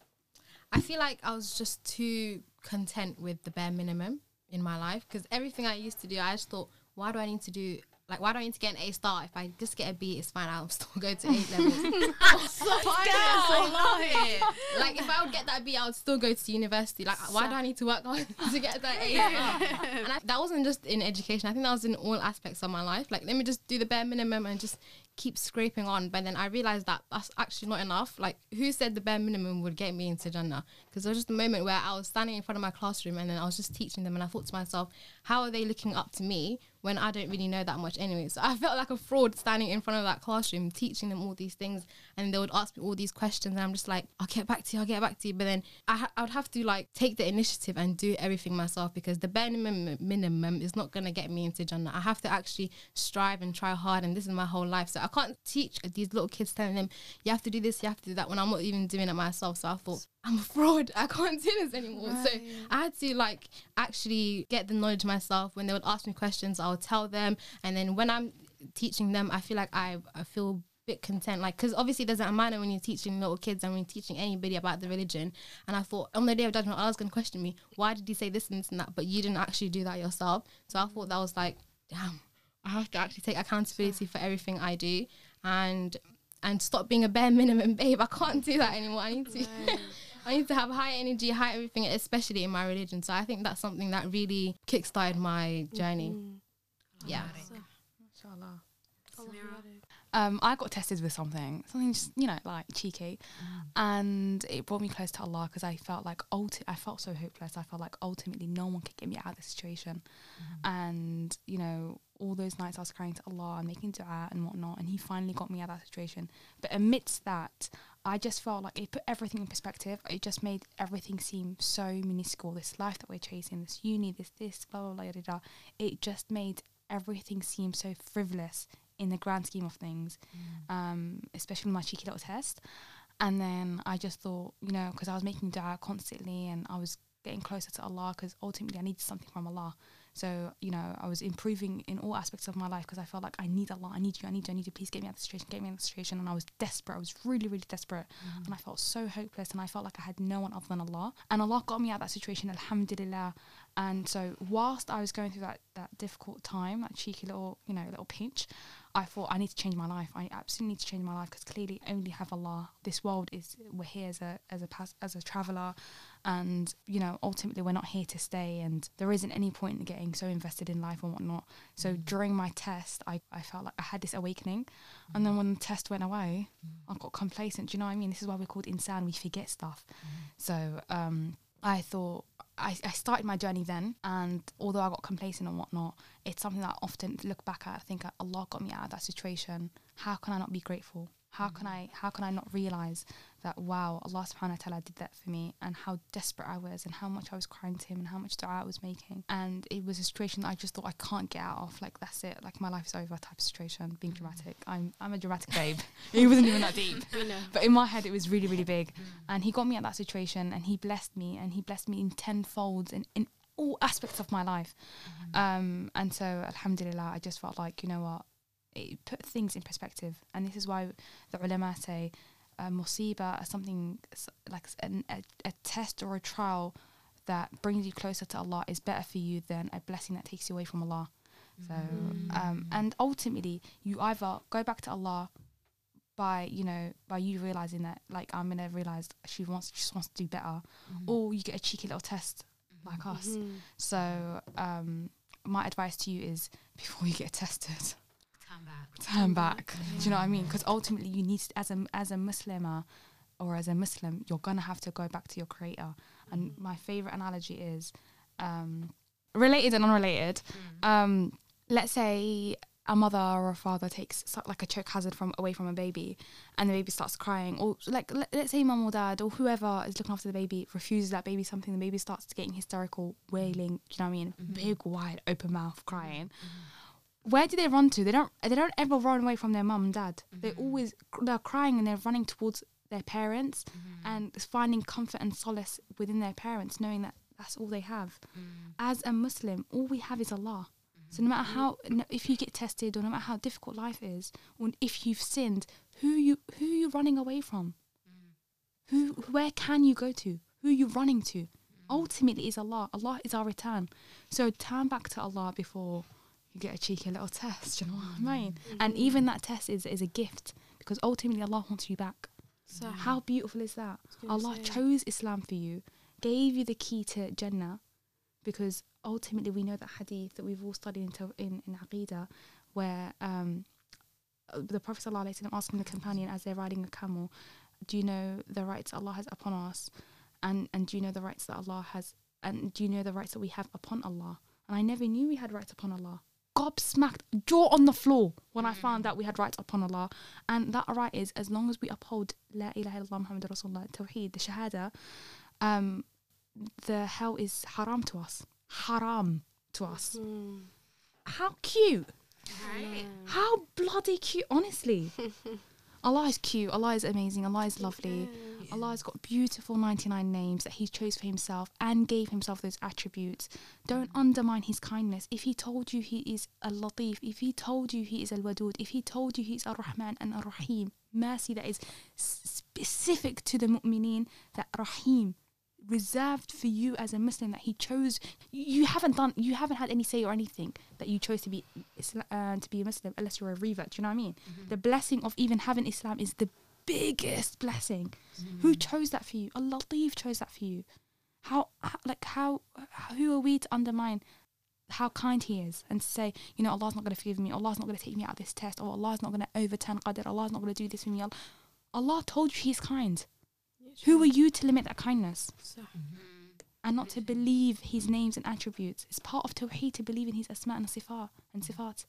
Speaker 3: I feel like I was just too content with the bare minimum in my life because everything I used to do, I just thought, why do I need to do Like, why do I need to get an A star? If I just get a B, it's fine. I'll still go to A levels. [LAUGHS] [LAUGHS] so
Speaker 1: I love it.
Speaker 3: like, if I would get that B, I would still go to university. Like, why do I need to work hard [LAUGHS] to get that A star? and I, that wasn't just in education. I think that was in all aspects of my life. Like, let me just do the bare minimum and just keep scraping on. But then I realized that that's actually not enough. Like, who said the bare minimum would get me into Jannah? Because there was just a moment where I was standing in front of my classroom and then I was just teaching them, and I thought to myself, how are they looking up to me when I don't really know that much anyway? So I felt like a fraud standing in front of that classroom teaching them all these things, and they would ask me all these questions, and I'm just like, I'll get back to you, I'll get back to you. But then I, ha- I would have to like take the initiative and do everything myself because the bare minimum, minimum is not gonna get me into Jannah. I have to actually strive and try hard, and this is my whole life. So I can't teach these little kids telling them you have to do this, you have to do that when I'm not even doing it myself. So I thought I'm a fraud. I can't do this anymore. So I had to like actually get the knowledge myself. When they would ask me questions, I would tell them, and then when I'm teaching them, I feel like I I feel a bit content. Like because obviously there's a manner when you're teaching little kids and when you're teaching anybody about the religion. And i thought on the day of judgment i was going to question me why did he say this and this and that? But you didn't actually do that yourself. So i thought that was like damn i have to actually take accountability for everything i do and and stop being a bare minimum babe. I can't do that anymore. I need to [LAUGHS] I need to have high energy, high everything, especially in my religion. So I think that's something that really kickstarted my journey. Yeah.
Speaker 2: Inshallah.
Speaker 1: Samera.
Speaker 2: Um, I got tested with something, something just you know like cheeky, and it brought me close to Allah because I felt like ulti- I felt so hopeless. I felt like ultimately no one could get me out of the situation, and you know all those nights I was crying to Allah and making du'a and whatnot, and He finally got me out of that situation. But amidst that, I just felt like it put everything in perspective. It just made everything seem so minuscule. This life that we're chasing, this uni, this this blah blah blah. blah, blah. It just made everything seem so frivolous in the grand scheme of things, um, especially my cheeky little test. And then I just thought, you know, because I was making dua constantly and I was getting closer to Allah because ultimately I needed something from Allah. So, you know, I was improving in all aspects of my life because I felt like I need Allah, I need you, I need you, I need you, please get me out of the situation, get me out of the situation. And I was desperate, I was really, really desperate. Mm-hmm. And I felt so hopeless and I felt like I had no one other than Allah. And Allah got me out of that situation, Alhamdulillah. And so, whilst I was going through that, that difficult time, that cheeky little, you know, little pinch, I thought I need to change my life. I absolutely need to change my life because clearly I only have Allah. This world is we're here as a as a pas- as a traveler, and you know ultimately we're not here to stay. And there isn't any point in getting so invested in life and whatnot. So mm. during my test, I I felt like I had this awakening, and then mm. when the test went away, mm. I got complacent. Do you know what I mean? This is why we're called insan. We forget stuff. So um, I thought I, I started my journey then, and although I got complacent and whatnot, it's something that I often look back at. I think Allah got me out of that situation. How can I not be grateful? How can I how can I not realize that wow Allah subhanahu wa ta'ala did that for me and how desperate I was and how much I was crying to him and how much dua I was making. And it was a situation that I just thought I can't get out of like that's it like my life is over type of situation being mm. dramatic. I'm I'm a dramatic babe. [LAUGHS] It wasn't even that deep. But in my head it was really really big. Mm. And he got me at that situation and he blessed me and he blessed me in tenfold in, in all aspects of my life. Mm-hmm. Um and so alhamdulillah i just felt like you know what it put things in perspective. And this is why the ulama say uh, musiba something like an, a, a test or a trial that brings you closer to allah is better for you than a blessing that takes you away from allah. So um and ultimately you either go back to allah by you know by you realizing that like i'm gonna realize she wants she just wants to do better or you get a cheeky little test like us.
Speaker 4: Mhm.
Speaker 2: so um my advice to you is [LAUGHS] before you get tested
Speaker 1: Turn back.
Speaker 2: turn back. Do you know what i mean? Because ultimately you need to, as a as a muslimah or as a muslim you're gonna have to go back to your creator. And my favorite analogy is um related and unrelated. Um let's say a mother or a father takes like a choke hazard from away from a baby and the baby starts crying or like let, let's say mum or dad or whoever is looking after the baby refuses that baby something the baby starts getting hysterical wailing do you know what i mean? Big wide open mouth crying where do they run to they don't they don't ever run away from their mum and dad they mm-hmm. always they're crying and they're running towards their parents mm-hmm. and finding comfort and solace within their parents knowing that that's all they have mm. as a muslim all we have is allah so no matter mm-hmm. how, no- if you get tested, or no matter how difficult life is, or if you've sinned, who you who are you running away from? Mm. Who where can you go to? Who are you running to? Mm. Ultimately, is Allah. Allah is our return. So turn back to Allah before you get a cheeky little test. You know what I mean? And even that test is is a gift because ultimately Allah wants you back.
Speaker 4: So
Speaker 2: How beautiful is that? Allah
Speaker 4: say.
Speaker 2: chose Islam for you, gave you the key to Jannah, because ultimately we know that hadith that we've all studied in in, in Aqidah, where um, the Prophet ﷺ asking the companion as they're riding a camel, "Do you know the rights Allah has upon us, and and do you know the rights that Allah has, and do you know the rights that we have upon Allah?" And I never knew we had rights upon Allah. Gobsmacked, jaw on the floor when I found out we had rights upon Allah. And that right is as long as we uphold La ilaha illallah Muhammad Rasulullah, Tawheed, the Shahada, um, the hell is haram to us. Haram to us.
Speaker 4: Mm.
Speaker 2: How cute.
Speaker 1: Right.
Speaker 2: How bloody cute, honestly. [LAUGHS] Allah is cute. Allah is amazing. Allah is lovely. Allah has got beautiful 99 names that He chose for Himself and gave Himself those attributes. Don't mm. undermine His kindness. If He told you He is Al Latif, if He told you He is Al Wadud, if He told you He is Ar Rahman and Al Rahim, mercy that is specific to the mu'mineen, that Rahim reserved for you as a Muslim that he chose you haven't done you haven't had any say or anything that you chose to be Isla- uh, to be a Muslim unless you're a revert do you know what I mean? The blessing of even having Islam is the biggest blessing. Who chose that for you? Allah Latif chose that for you. How, how like how who are we to undermine how kind he is and to say you know Allah's not going to forgive me Allah's not going to take me out of this test or Allah's not going to overturn qadr Allah's not going to do this for me Allah, Allah told you he's kind who are you to limit that kindness and not to believe his names and attributes. It's part of Tawheed to believe in his asma and sifat and sifat.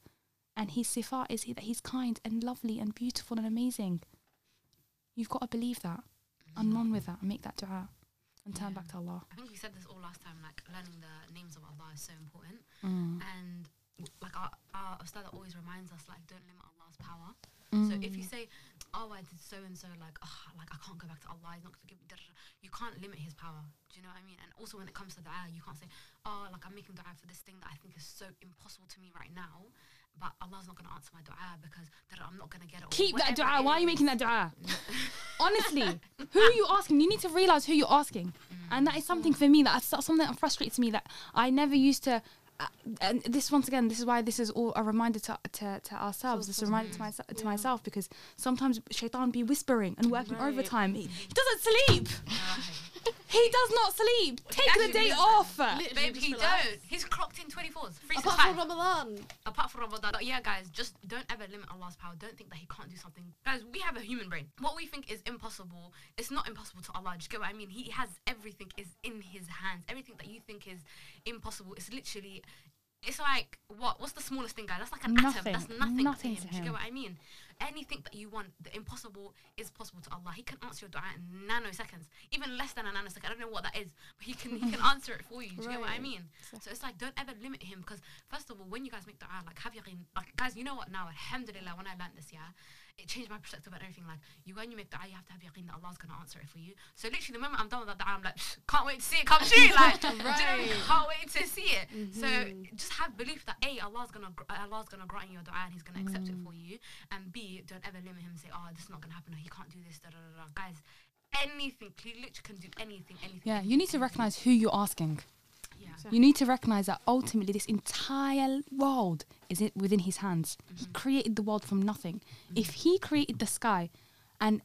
Speaker 2: And his sifat is he- that he's kind and lovely and beautiful and amazing. You've got to believe that and run with that and make that dua and turn back to Allah.
Speaker 1: I think we said this all last time. Like learning the names of Allah is so important,
Speaker 2: Mm.
Speaker 1: and like our our ustad always reminds us, like don't limit Allah's power. So if you
Speaker 2: Mm.
Speaker 1: say, "Oh, I did so and so," like, "Oh, like I can't go back to Allah. He's not gonna give me." da, da, da," You can't limit His power. Do you know what I mean? And also when it comes to dua, you can't say, "Oh, like I'm making dua for this thing that I think is so impossible to me right now." But Allah's not gonna answer my dua because I'm not gonna get it.
Speaker 2: Keep that dua. Why are you making that dua? [LAUGHS] Honestly, who are you asking? You need to realize who you're asking, and that is something mm. for me that that's something that frustrates me that I never used to. Uh, and this once again, this is why this is all a reminder to to, to ourselves. This is a reminder to myself to
Speaker 4: Yeah.
Speaker 2: myself because sometimes shaitan be whispering and working
Speaker 4: Right.
Speaker 2: overtime. He, he doesn't sleep.
Speaker 1: Right.
Speaker 2: He does not sleep. Take the day off.
Speaker 4: Literally
Speaker 1: Babe, he
Speaker 4: relax.
Speaker 1: don't. He's clocked in 24s. Free
Speaker 4: Apart from Ramadan.
Speaker 1: apart from Ramadan. But yeah, guys, just don't ever limit Allah's power. Don't think that He can't do something. Guys, we have a human brain. What we think is impossible, it's not impossible to Allah. Just get what I mean? He has everything is in His hands. Everything that you think is impossible is literally. It's like what? What's the smallest thing, guys? That's like an
Speaker 2: Nothing.
Speaker 1: atom. That's nothing,
Speaker 2: Nothing
Speaker 1: to
Speaker 2: to
Speaker 1: him. Do you get what I mean? Anything that you want, the impossible is possible to Allah. He can answer your dua in nanoseconds, even less than a nanosecond. I don't know what that is, but He can He can [LAUGHS] answer it for you. Do you get what I
Speaker 4: Right.
Speaker 1: mean? So it's like don't ever limit him because first of all, when you guys make dua, like have yaqeen, like guys, you know what now? Alhamdulillah, when I learned this, yeah, it changed my perspective on everything. Like you, when you make dua, you have to have yaqeen that Allah's gonna answer it for you. So literally, the moment I'm done with that dua, I'm like, can't wait to see it come true. [LAUGHS] Like, do you know what I mean?
Speaker 4: Right.
Speaker 1: can't wait to see it. So
Speaker 4: Mhm.
Speaker 1: just have belief that a Allah's gonna gr- uh, Allah's gonna grant you your dua and He's gonna accept it for you, and b don't ever limit Him and say, oh, this is not gonna happen. Or he can't do this. Da, da, da, da. Guys, anything. He literally can do anything. Anything.
Speaker 2: Yeah, you need to recognize who you're asking.
Speaker 1: Yeah.
Speaker 2: You need to recognize that ultimately this entire world is it within his hands. He created the world from nothing. If he created the sky and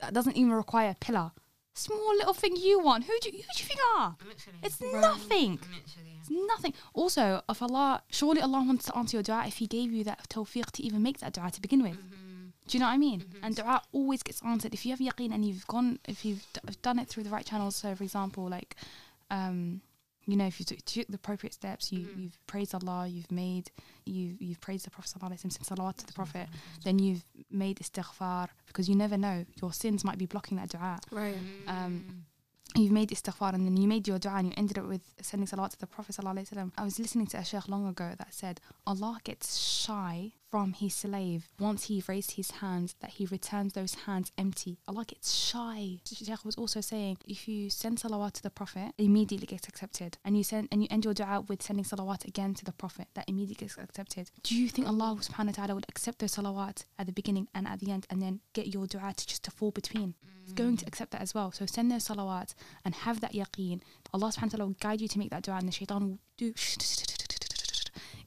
Speaker 2: that doesn't even require a pillar, small little thing you want, who do you, who do you think are?
Speaker 1: Literally.
Speaker 2: It's
Speaker 4: Right.
Speaker 2: nothing.
Speaker 1: Literally.
Speaker 2: It's nothing. Also, if Allah, surely Allah wants to answer your dua if He gave you that tawfiq to even make that dua to begin with.
Speaker 1: Mhm.
Speaker 2: Do you know what I mean? And dua always gets answered if you have yaqeen and you've gone, if you've d- done it through the right channels. So, for example, like, um, you know, if you took, took the appropriate steps, you,
Speaker 1: Mhm.
Speaker 2: you've praised Allah, you've made, you you've praised the Prophet sallallahu alaihi wasallam, sent salawat to the Prophet, then you've made istighfar because you never know your sins might be blocking that dua.
Speaker 4: Right.
Speaker 2: Um, you've made istighfar and then you made your dua and you ended up with sending salawat to the Prophet sallallahu alaihi wasallam. I was listening to a sheikh long ago that said Allah gets shy from his slave once he raised his hands that he returns those hands empty. Allah gets shy. Sheikh was also saying if you send salawat to the Prophet, immediately gets accepted. And you send and you end your dua with sending salawat again to the Prophet, that immediately gets accepted. Do you think Allah subhanahu wa ta'ala would accept those salawat at the beginning and at the end and then get your dua to just to fall between? He's going to accept that as well. So send those salawat and have that yaqeen. Allah subhanahu wa ta'ala will guide you to make that dua and the shaitan will do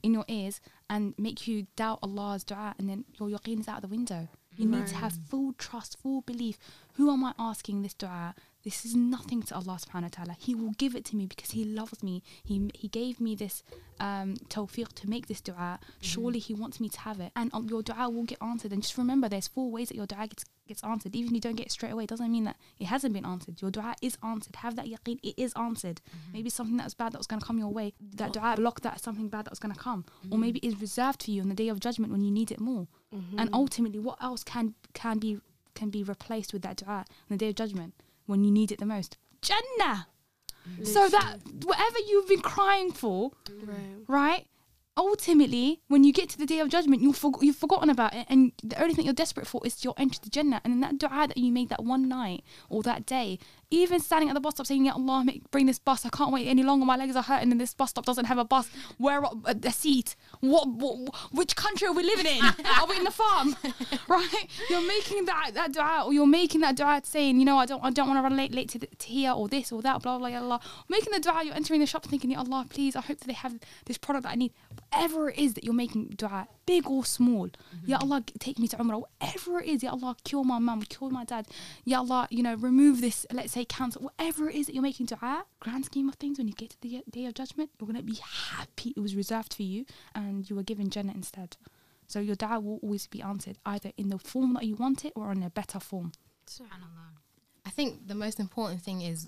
Speaker 2: in your ears and make you doubt Allah's dua, and then your yaqeen is out of the window. You need to have full trust, full belief. Who am I asking this dua? This is nothing to Allah subhanahu wa ta'ala. He will give it to me because He loves me. He He gave me this um, tawfiq to make this dua. Surely He wants me to have it. And um, your dua will get answered. And just remember, there's four ways that your dua gets, gets answered. Even if you don't get it straight away, it doesn't mean that it hasn't been answered. Your dua is answered. Have that yaqeen, it is answered. Mm-hmm. Maybe something that was bad that was going to come your way, that dua blocked that something bad that was going to come. Or mm-hmm. maybe it's reserved for you on the day of judgment when you need it more. Mm-hmm. And ultimately, what else can can be can be replaced with that dua on the day of judgment when you need it the most? Jannah. So that whatever you've been crying for,
Speaker 4: Right.
Speaker 2: right? Ultimately, when you get to the day of judgment, you'll for- you've forgotten about it, and the only thing you're desperate for is your entry to Jannah. And then that du'a that you made that one night or that day, even standing at the bus stop saying, "Ya Allah, make, bring this bus. I can't wait any longer. My legs are hurting, and this bus stop doesn't have a bus. Where are- uh, a, a seat? What, what? Which country are we living in? [LAUGHS] are we in the farm? [LAUGHS] right? You're making that that du'a, or you're making that du'a saying, you know, I don't I don't want to run late late to, the, to here or this or that. Blah blah. Allah, making the du'a. You're entering the shop thinking, Ya Allah, please, I hope that they have this product that I need. Whatever it is that you're making du'a, big or small. Mm-hmm. Ya Allah, take me to Umrah. Whatever it is, Ya Allah, cure my mum, cure my dad. Ya Allah, you know, remove this, let's say cancer. Whatever it is that you're making du'a, grand scheme of things, when you get to the day of judgment, you're going to be happy it was reserved for you and you were given Jannah instead. So your du'a will always be answered, either in the form that you want it or in a better form.
Speaker 1: SubhanAllah.
Speaker 3: I think the most important thing is,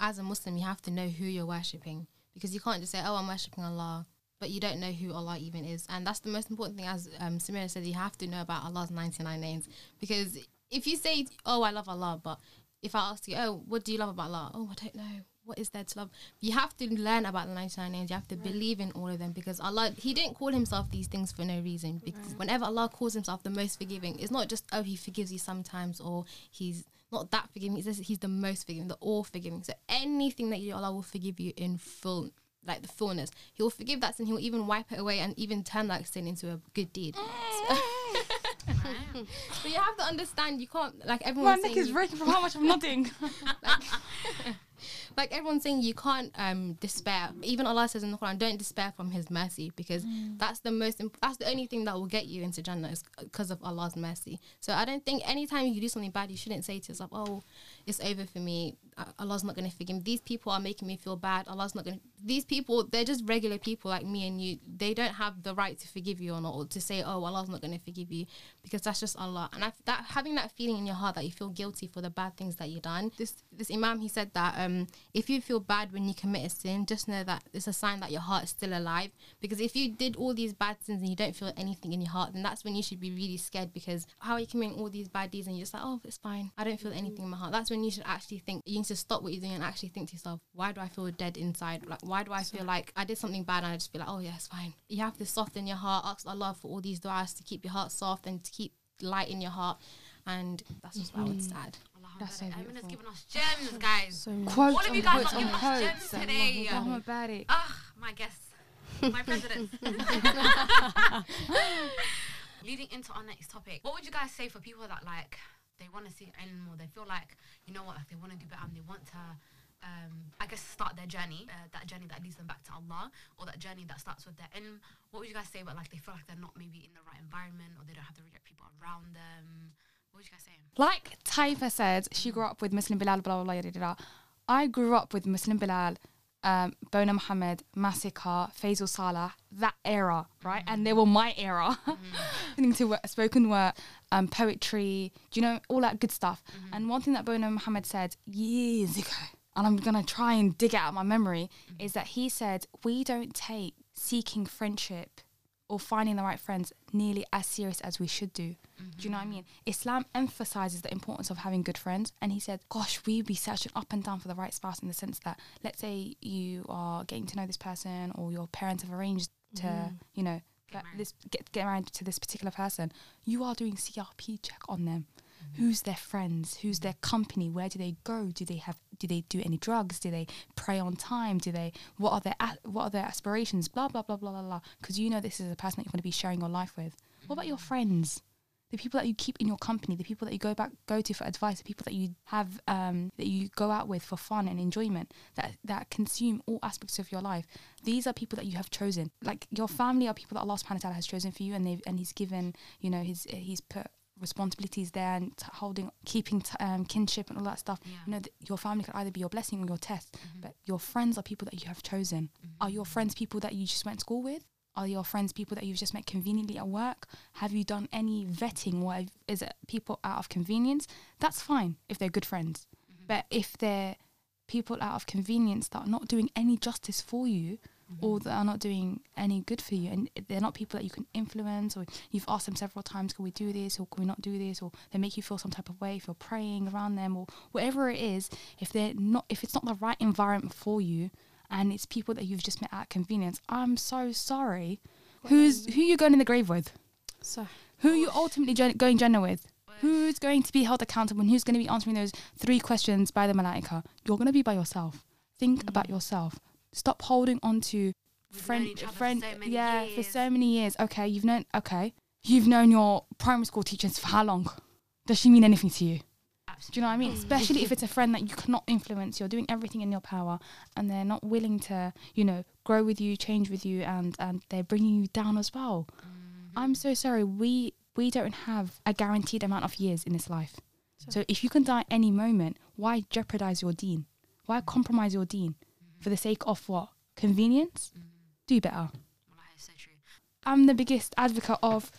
Speaker 3: as a Muslim, you have to know who you're worshipping because you can't just say, "Oh, I'm worshipping Allah," but you don't know who Allah even is, and that's the most important thing. As um, Samera said, you have to know about Allah's 99 names because if you say, "Oh, I love Allah," but if I ask you, "Oh, what do you love about Allah?" Oh, I don't know. What is there to love? You have to learn about the 99 names. You have to believe in all of them because Allah, He didn't call Himself these things for no reason. Because whenever Allah calls Himself the most forgiving, it's not just, oh, He forgives you sometimes or He's not that forgiving. He says He's the most forgiving, the all forgiving. So anything that you do, Allah will forgive you in full, like the fullness. He will forgive that sin. He will even wipe it away and even turn that sin into a good deed.
Speaker 1: Right. [LAUGHS]
Speaker 3: So you have to understand, you can't, like everyone.
Speaker 2: My
Speaker 3: everyone's
Speaker 2: neck
Speaker 3: saying,
Speaker 2: is
Speaker 3: you-
Speaker 2: breaking from how much I'm nodding. [LAUGHS]
Speaker 3: like everyone's saying you can't um despair even allah says in the quran don't despair from his mercy because that's the most imp- that's the only thing that will get you into jannah is because of allah's mercy so i don't think anytime you do something bad you shouldn't say to yourself oh it's over for me. Uh, allah's not going to forgive me. These people are making me feel bad. Allah's not going to these people they're just regular people like me and you. They don't have the right to forgive you or not or to say oh allah's not going to forgive you because that's just allah. And I, that having that feeling in your heart that you feel guilty for the bad things that you've done. This this imam he said that um if you feel bad when you commit a sin just know that it's a sign that your heart is still alive. Because if you did all these bad sins and you don't feel anything in your heart then that's when you should be really scared because how are you committing all these bad deeds and you're just like oh it's fine. I don't feel anything in my heart. That's when you should actually think you need to stop what you're doing and actually think to yourself why do i feel dead inside like why do i feel like i did something bad and i just feel like oh yeah it's fine you have to soften your heart ask allah for all these du'as to keep your heart soft and to keep light in your heart and that's just what i would add
Speaker 1: Allah
Speaker 2: That's so
Speaker 1: has given us gems, [LAUGHS] guys.
Speaker 4: So.
Speaker 2: Quotes
Speaker 1: All of you guys are giving us gems today.
Speaker 2: Allahumma barik.
Speaker 1: Ah, my guests, my presidents. [LAUGHS] [LAUGHS] Leading into our next topic, what would you guys say for people that like they want to see ilm or they feel like you know what, like they want to do better and they want to, um, I guess, start their journey, uh, that journey that leads them back to Allah, or that journey that starts with their ilm. What would you guys say about like they feel like they're not maybe in the right environment or they don't have the right people around them? What would you guys say?
Speaker 2: Like Taifa said, she grew up with Muslim Belal, blah, blah, blah, yada, yada. I grew up with Muslim Belal, um, Boonaa Mohammed, Masika, Faisal Salah, that era, right? And they were my era. Listening to wo- spoken word, um, poetry, do you know, all that good stuff. And one thing that Boonaa Mohammed said years ago, and I'm going to try and dig it out of my memory, is that he said, We don't take seeking friendship or finding the right friends nearly as serious as we should do. Do you know what I mm-hmm. mean? Islam emphasizes the importance of having good friends. And he said, Gosh, we'd be searching up and down for the right spouse in the sense that, let's say you are getting to know this person or your parents have arranged to, mm-hmm. you know,
Speaker 1: Get
Speaker 2: get this get, get married to this particular person. You are doing CRB check on them. Who's their friends? Who's their company? Where do they go? Do they have? Do they do any drugs? Do they pray on time? Do they? What are their What are their aspirations? Blah blah blah blah blah blah. Because you know this is a person that you're going to be sharing your life with. What about your friends? The people that you keep in your company, the people that you go back go to for advice, the people that you have um, that you go out with for fun and enjoyment, that that consume all aspects of your life. These are people that you have chosen. Like your family are people that Allah Subhanahu wa Taala has chosen for you, and they've and He's given you know He's He's put responsibilities there and t- holding keeping t- um, kinship and all that stuff.
Speaker 1: Yeah.
Speaker 2: you know th- your family could either be your blessing or your test
Speaker 1: Mhm.
Speaker 2: but your friends are people that you have chosen. Are your friends people that you just went to school with? Are your friends people that you've just met conveniently at work? Have you done any vetting or is it people out of convenience? That's fine if they're good friends. But if they're people out of convenience that are not doing any justice for you or that are not doing any good for you. And they're not people that you can influence or you've asked them several times can we do this? Or can we not do this? Or they make you feel some type of way if you're praying around them or whatever it is if they're not if it's not the right environment for you and it's people that you've just met at convenience. I'm so sorry. Who's who you going in the grave with?
Speaker 4: So
Speaker 2: who you ultimately gen- going Jannah with? Who's going to be held accountable and who's going to be answering those three questions by the malaika? You're going to be by yourself. Think
Speaker 1: Mm.
Speaker 2: about yourself stop holding on to
Speaker 1: We've
Speaker 2: friend
Speaker 1: known each other for
Speaker 2: friend
Speaker 1: so
Speaker 2: yeah for so many years okay you've known okay you've known your primary school teachers for how long does she mean anything to you do you know what I mean? Especially if it's a friend that you cannot influence, you're doing everything in your power, and they're not willing to, you know, grow with you, change with you, and and they're bringing you down as well.
Speaker 1: Mm-hmm.
Speaker 2: I'm so sorry. We we don't have a guaranteed amount of years in this life. So if you can die any moment, why jeopardize your deen? Why compromise your deen for the sake of what? Convenience? Mm-hmm. Do better.
Speaker 1: Wallahi, it's so true.
Speaker 2: I'm the biggest advocate of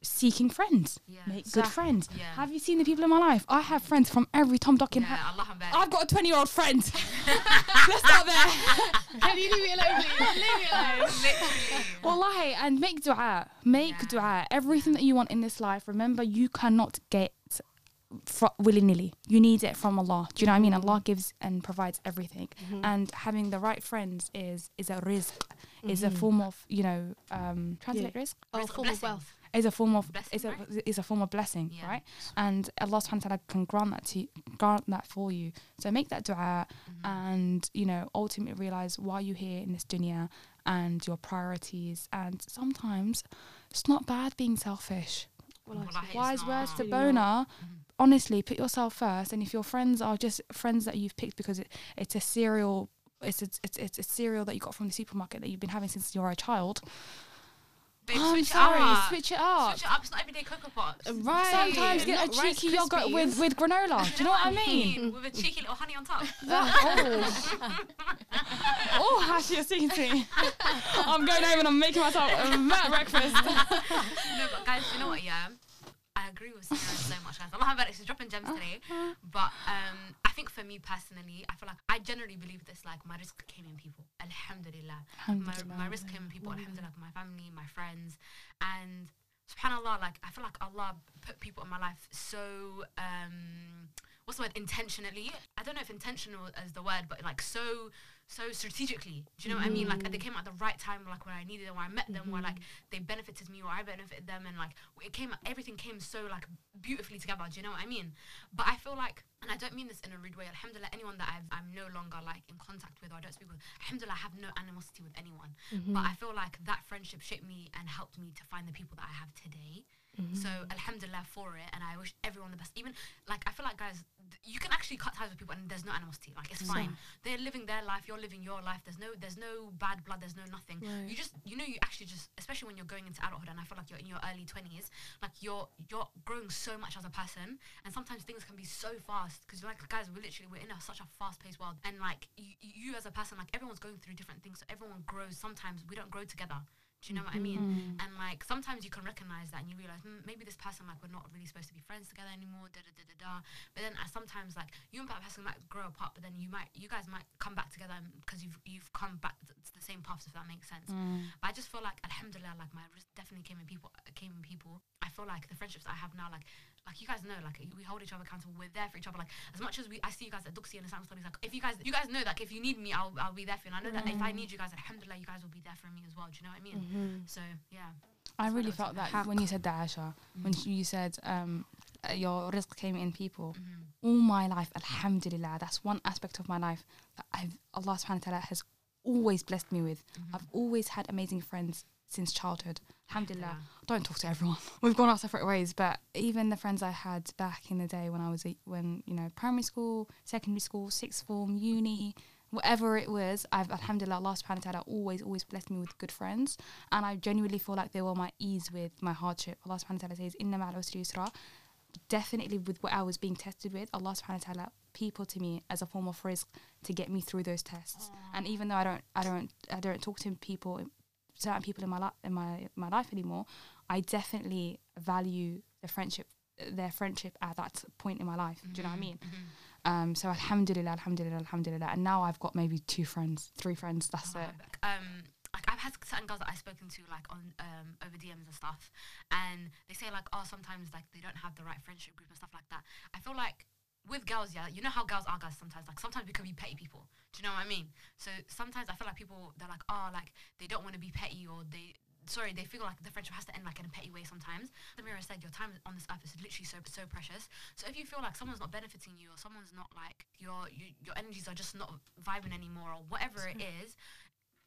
Speaker 2: seeking friends.
Speaker 1: Yeah.
Speaker 2: Make good friends.
Speaker 1: Yeah.
Speaker 2: Have you seen the people in my life? I have friends from every Tom, Doc, and
Speaker 1: Yeah,
Speaker 2: Ha- I've got a 20 year old friend. [LAUGHS] Let's start there. [LAUGHS]
Speaker 3: Can you leave me alone, please? Leave me alone.
Speaker 1: Literally.
Speaker 2: Wallahi, and make dua. Make
Speaker 1: Yeah.
Speaker 2: dua. Everything that you want in this life, remember, you cannot get willy nilly. You need it from Allah. Do you know what I mean? Allah gives and provides everything. And having the right friends is is a rizq, is a form of, you know, um, translate rizq?
Speaker 4: oh,
Speaker 1: Rizq,
Speaker 4: form of wealth.
Speaker 2: Is a form of
Speaker 1: Blessing,
Speaker 2: is a
Speaker 1: right?
Speaker 2: is a form of blessing,
Speaker 1: Yeah.
Speaker 2: right? And Allah subhanahu wa ta'ala can grant that to grant that for you. So make that dua
Speaker 1: Mm-hmm.
Speaker 2: and you know ultimately realize why you're here in this dunya and your priorities and sometimes it's not bad being selfish
Speaker 4: Well, I
Speaker 1: Wallahi, it's
Speaker 2: wise words to
Speaker 1: not.
Speaker 2: Honestly put yourself first and if your friends are just friends that you've picked because it, it's a cereal it's a, it's, it's a cereal that you got from the supermarket that you've been having since you were a child
Speaker 1: Babe,
Speaker 2: I'm
Speaker 1: switch
Speaker 2: sorry
Speaker 1: it up.
Speaker 2: switch it up
Speaker 1: Switch it up. It's not everyday Cocoa Pops.
Speaker 3: Uh, right.
Speaker 2: sometimes get a cheeky yogurt with, with granola do you know what I mean
Speaker 1: With a cheeky little honey on top. [LAUGHS]
Speaker 2: Uh, oh oh how she speaking to me [LAUGHS] I'm going home and I'm making myself a breakfast [LAUGHS]
Speaker 1: no, but guys, you know what? Yeah, I agree with Sarah so much. I'm not having [LAUGHS] she's dropping gems today. But um, I think for me personally, I feel like I generally believe this. Like my rizq came in people. Alhamdulillah. My,
Speaker 2: Alhamdulillah.
Speaker 1: my rizq came in people. Alhamdulillah, my family, my friends, and subhanallah. Like I feel like Allah put people in my life so. Um, what's the word? Intentionally. I don't know if intentional is the word, but like so so strategically. Do you know what I mean? Like they mm. came at the right time, like when I needed them, when I met them, where like mm-hmm. they benefited me or I benefited them, and like it came, everything came so like beautifully together. Do you know what I mean? But I feel like, and I don't mean this in a rude way. Alhamdulillah, anyone that I've, I'm no longer like in contact with or I don't speak with, alhamdulillah, I have no animosity with anyone. Mm-hmm. But I feel like that friendship shaped me and helped me to find the people that I have today. Mm-hmm. So alhamdulillah for it, and I wish everyone the best. Even like I feel like guys, you can actually cut ties with people, and there's no animosity. Like it's fine. They're living their life, you're living your life. There's no there's no bad blood. There's no nothing.
Speaker 4: Right.
Speaker 1: You just you know you actually just especially when you're going into adulthood, and I feel like you're in your early twenties, like you're you're growing so much as a person, and sometimes things can be so fast because like guys, we're literally we're in a, such a fast paced world, and like you, you as a person, like everyone's going through different things. So everyone grows. Sometimes we don't grow together. Do you know what I mean? And like sometimes you can recognize that and you realize mm, maybe this person like we're not really supposed to be friends together anymore. Da da da da da. But then uh, sometimes like you and that person might grow apart, but then you might you guys might come back together because you've you've come back to to the same paths if that makes sense. But I just feel like alhamdulillah, like my rizq definitely came in people came in people. I feel like the friendships I have now, like like you guys know, like we hold each other accountable. We're there for each other. Like as much as we, I see you guys at Duksi and the Islamic studies. Like if you guys, you guys know that if you need me, I'll I'll be there for you. And I know that if I need you guys, alhamdulillah, you guys will be there for me as well. Do you know what I mean? So yeah.
Speaker 2: I really felt
Speaker 1: was
Speaker 2: that when you said that, Aisha, when you said um, uh, your rizq came in people.
Speaker 1: Mm-hmm.
Speaker 2: All my life, alhamdulillah, that's one aspect of my life that I've Allah subhanahu wa ta'ala has always blessed me with. I've always had amazing friends since childhood. Alhamdulillah. Don't talk to everyone. [LAUGHS] We've gone our separate ways, but even the friends I had back in the day when I was when you know primary school, secondary school, sixth form, uni, whatever it was, I've Alhamdulillah Allah subhanahu wa ta'ala always always blessed me with good friends, and I genuinely feel like they were my ease with my hardship. Allah subhanahu wa ta'ala says, "Inna ma'al usri yusra." Definitely with what I was being tested with, Allah subhanahu wa ta'ala people to me as a form of rizq to get me through those tests. And even though I don't I don't I don't talk to people certain people in my life in my my life anymore, I definitely value the friendship their friendship at that point in my life. Do you know what I mean? Um, so alhamdulillah, alhamdulillah, alhamdulillah. And now I've got maybe two friends, three friends. That's it.
Speaker 1: um like I've had certain girls that I've spoken to like on um over DMs and stuff and they say like oh sometimes like they don't have the right friendship group and stuff like that. I feel like with girls, yeah, you know how girls are guys sometimes. Like sometimes we can be petty people. Do you know what I mean? So sometimes I feel like people they're like, oh, like they don't want to be petty or they sorry, they feel like the friendship has to end like in a petty way sometimes. Samera said your time on this earth is literally so so precious. So if you feel like someone's not benefiting you or someone's not like your your, your energies are just not vibing anymore or whatever it is,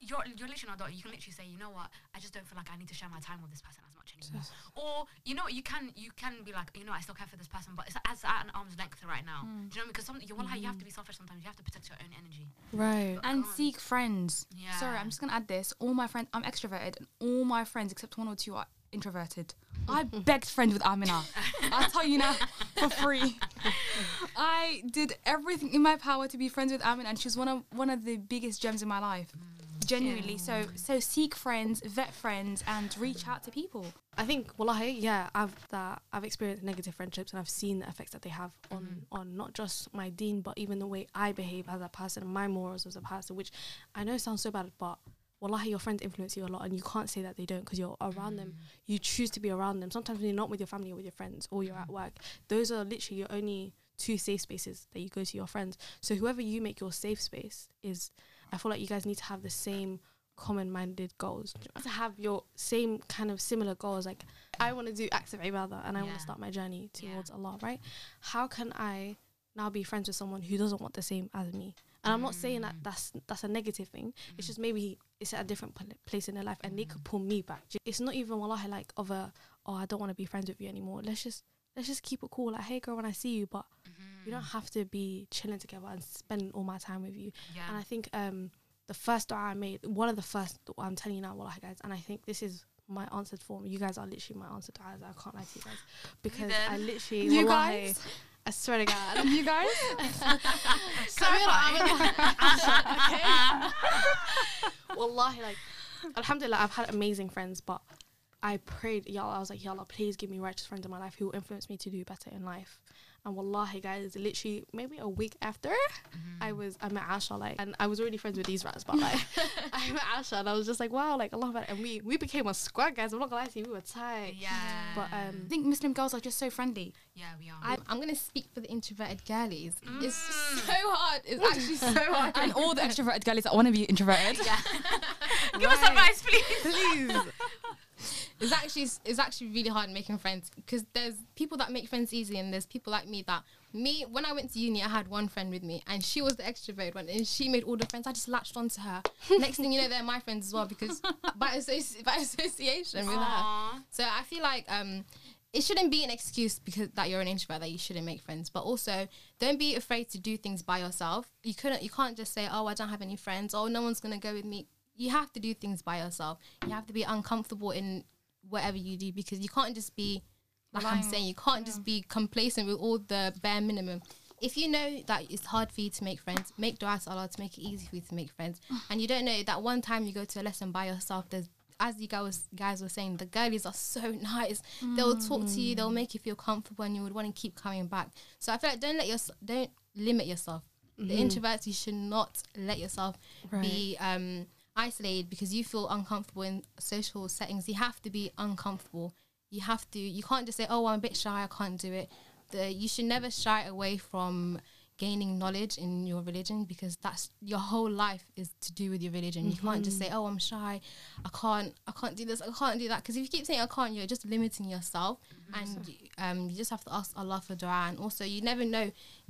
Speaker 1: you're you're literally not you can literally say, you know what, I just don't feel like I need to share my time with this person as much anymore. Or you know, you can you can be like, you know, I still care for this person, but it's as at an arm's length right now. Hmm. Do you know? Because some you, well, you have to hmm. be selfish sometimes. You have to protect your own energy.
Speaker 4: Right.
Speaker 2: And seek friends.
Speaker 1: Yeah.
Speaker 2: Sorry, I'm just gonna add this. All my friends, I'm extroverted, and all my friends except one or two are introverted. I [LAUGHS] begged friends with Amina. I'll tell you now for free. [LAUGHS] I did everything in my power to be friends with Amina, and she was one of one of the biggest gems in my life. Mm. Genuinely. So so seek friends, vet friends, and reach out to people.
Speaker 4: I think, wallahi, yeah, I've that I've experienced negative friendships and I've seen the effects that they have on mm. on not just my deen, but even the way I behave as a person, my morals as a person. Which I know sounds so bad, but wallahi, your friends influence you a lot, and you can't say that they don't because you're around them. Mm. You choose to be around them. Sometimes when you're not with your family or with your friends, or you're at mm. work, those are literally your only two safe spaces that you go to your friends. So whoever you make your safe space is, I feel like you guys need to have the same common-minded goals. To have your same kind of similar goals? Like i want to do acts of ibadah and i want to start my journey
Speaker 1: Yeah.
Speaker 4: towards allah right? How can i now be friends with someone who doesn't want the same as me? And i'm not saying that mm. that's that's a negative thing. It's just mm. maybe it's at a different pl- place in their life and they could mm. pull me back. It's not even wallahi like of a oh i don't want to be friends with you anymore. Let's just let's just keep it cool. Like hey girl when i see you but we don't have to be chilling together and spending all my time with you
Speaker 1: Yeah.
Speaker 4: and I think um, the first dua I made, one of the first, I'm telling you now, wallahi guys, and I think this is my answered form. You guys are literally my answered duas. I can't lie to you guys because I literally,
Speaker 2: You
Speaker 4: wallahi,
Speaker 2: guys?
Speaker 4: I swear to God. [LAUGHS]
Speaker 2: You guys? [LAUGHS] [LAUGHS]
Speaker 4: wallahi, like, alhamdulillah, I've had amazing friends, but I prayed, Ya Allah, I was like, Ya Allah, please give me righteous friends in my life who will influence me to do better in life. And wallahi, guys, literally maybe a week after,
Speaker 1: Mm-hmm.
Speaker 4: I was I met Asha like, and I was already friends with these rats, but like, [LAUGHS] [LAUGHS] I met Asha and I was just like, wow, like Allah, Akbar. and we we became a squad, guys. I'm not gonna lie to you, we were tight.
Speaker 1: yeah.
Speaker 4: But um, I
Speaker 2: think Muslim girls are just so friendly.
Speaker 1: yeah, we are.
Speaker 3: I, I'm gonna speak for the introverted girlies. It's so hard. It's actually so [LAUGHS] hard.
Speaker 2: And all the extroverted girls that want to be introverted.
Speaker 1: yeah. Give us advice, please.
Speaker 3: please. It's actually it's actually really hard making friends because there's people that make friends easy and there's people like me that me when I went to uni I had one friend with me and she was the extrovert one and she made all the friends I just latched onto her. [LAUGHS] Next thing you know they're my friends as well because by, associ- by association with her. So I feel like um it shouldn't be an excuse because that you're an introvert that you shouldn't make friends. But also don't be afraid to do things by yourself. You couldn't you can't just say, Oh, I don't have any friends, oh no one's gonna go with me. You have to do things by yourself. You have to be uncomfortable in whatever you do because you can't just be like I'm saying, you can't just be complacent with all the bare minimum. If you know that it's hard for you to make friends, make dua to Allah to make it easy for you to make friends. [SIGHS] And you don't know that one time you go to a lesson by yourself, there's as you guys guys were saying, the girlies are so [LAUGHS] nice. They'll talk to you, they'll make you feel comfortable, and you would want to keep coming back. So I feel like don't let your don't limit yourself. The introverts, you should not let yourself be um, isolated because you feel uncomfortable in social settings. You have to be uncomfortable. You have to. You can't just say, "Oh, I'm a bit shy. I can't do it." The, you should never shy away from gaining knowledge in your religion because that's your whole life is to do with your religion. You can't just say, "Oh, I'm shy. I can't. I can't do this. I can't do that." Because if you keep saying "I can't," you're just limiting yourself, and you- um, you just have to ask Allah for du'a. And also, you never know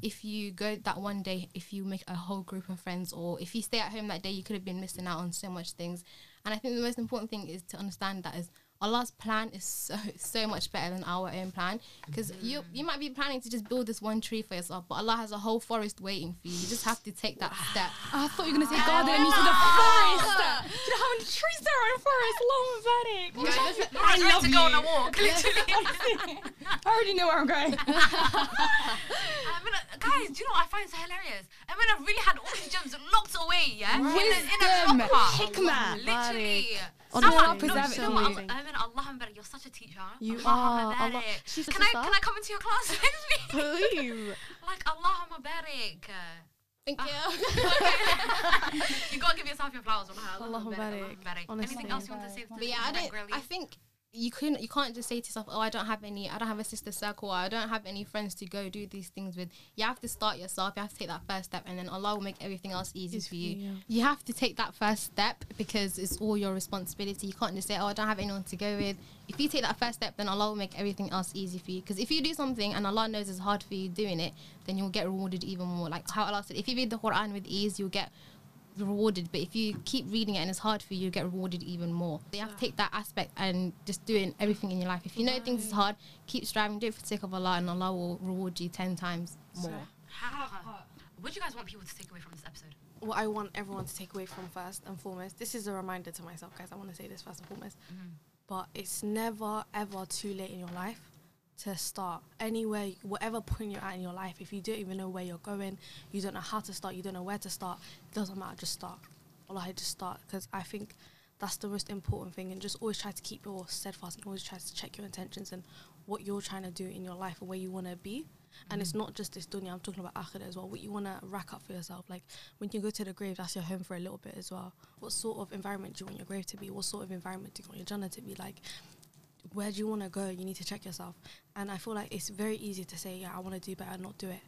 Speaker 3: if you go that one day, if you make a whole group of friends, or if you stay at home that day, you could have been missing out on so much things. And I think the most important thing is to understand that is Allah's plan is so so much better than our own plan because you you might be planning to just build this one tree for yourself, but Allah has a whole forest waiting for you. You just have to take that step. [SIGHS]
Speaker 2: I thought you were gonna say garden and you said the forest. Do you know how many trees there are in forest? Long Vedic.
Speaker 1: I love to go on a walk, [LAUGHS] literally.
Speaker 2: I already know where I'm going.
Speaker 1: I mean, uh, guys, do you know what I find so hilarious? I mean, I've really had all these gems locked away, yeah? In a, in a locker.
Speaker 2: hikmah.
Speaker 1: Literally.
Speaker 4: Honestly,
Speaker 1: Someone, no, you
Speaker 2: it
Speaker 1: know
Speaker 2: for
Speaker 1: what?
Speaker 2: you.
Speaker 1: Allah- I mean, Allah Mubarak, you're such a teacher.
Speaker 4: You
Speaker 1: Allah
Speaker 4: are.
Speaker 1: Mubarak.
Speaker 4: Allah- she's a
Speaker 1: Can I,
Speaker 4: sister.
Speaker 1: can I come into your class next week?
Speaker 4: Please.
Speaker 1: like, Allah Mubarak.
Speaker 3: Thank
Speaker 1: Ah.
Speaker 3: you. [LAUGHS] [LAUGHS]
Speaker 1: you gotta give yourself your flowers. Allah
Speaker 4: Allah
Speaker 1: Mubarak.
Speaker 4: Mubarak.
Speaker 1: Allah Mubarak. Anything else you want to say?
Speaker 3: But yeah, I don't.
Speaker 1: girly?
Speaker 3: I think you couldn't. You can't just say to yourself, "Oh, I don't have any. I don't have a sister circle. Or I don't have any friends to go do these things with." You have to start yourself. You have to take that first step, and then Allah will make everything else easy
Speaker 4: Easy
Speaker 3: for you,
Speaker 4: yeah.
Speaker 3: You have to take that first step because it's all your responsibility. You can't just say, "Oh, I don't have anyone to go with." If you take that first step, then Allah will make everything else easy for you. Because if you do something and Allah knows it's hard for you doing it, then you'll get rewarded even more. Like how Allah said, if you read the Quran with ease, you'll get rewarded but if you keep reading it and it's hard for you you get rewarded even more so you have to take that aspect and just doing everything in your life if you know things is hard keep striving do it for the sake of allah and allah will reward you 10 times more
Speaker 1: How- What do you guys want people to take away from this episode?
Speaker 4: what I want everyone to take away from first and foremost, this is a reminder to myself, guys. I want to say this first and foremost, mm-hmm. but it's never ever too late in your life to start anywhere, whatever point you're at in your life. If you don't even know where you're going, you don't know how to start, you don't know where to start, it doesn't matter. Just start. Allah, just start because I think that's the most important thing. And just always try to keep your steadfast and always try to check your intentions and what you're trying to do in your life and where you want to be. And it's mm. not just this dunya, I'm talking about akhirah as well. What you want to rack up for yourself. Like when you go to the grave, that's your home for a little bit as well. What sort of environment do you want your grave to be? What sort of environment do you want your Jannah to be? Like, where do you want to go? You need to check yourself. And I feel like it's very easy to say, yeah, I want to do better, not do it.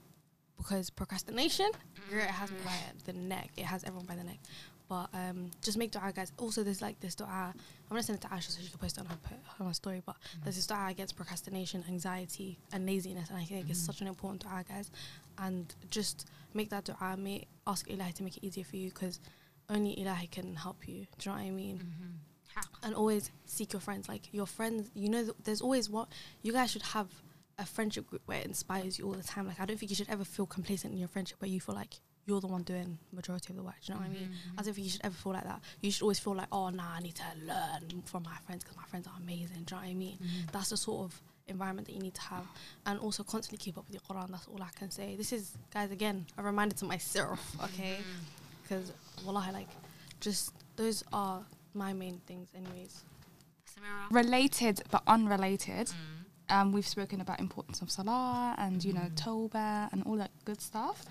Speaker 4: Because procrastination, girl, it has me by the neck. It has everyone by the neck. But um, just make dua, guys. Also, there's like this dua. I'm gonna send it to Aisha so she can post it on her, on her story. But mm. there's this dua against procrastination, anxiety, and laziness, and I think it's mm. such an important dua, guys. And just make that dua. May ask Ilahi to make it easier for you, because only Ilahi can help you. Do you know what I mean? Mm-hmm. And always seek your friends. Like your friends, you know, th- there's always what you guys should have a friendship group where it inspires you all the time. Like I don't think you should ever feel complacent in your friendship where you feel like you're the one doing majority of the work. Do you know what I mean? Mm-hmm. I don't think you should ever feel like that. You should always feel like, oh, nah, I need to learn from my friends because my friends are amazing. Do you know what I mean? Mm-hmm. That's the sort of environment that you need to have, and also constantly keep up with your Quran. That's all I can say. This is, guys, again, a reminder to myself. [LAUGHS] Okay, mm-hmm. because wallahi, like, just those are my main things, anyways.
Speaker 1: Samera?
Speaker 2: Related but unrelated. Um, we've spoken about importance of salah and you know
Speaker 1: Mm.
Speaker 2: tawbah and all that good stuff.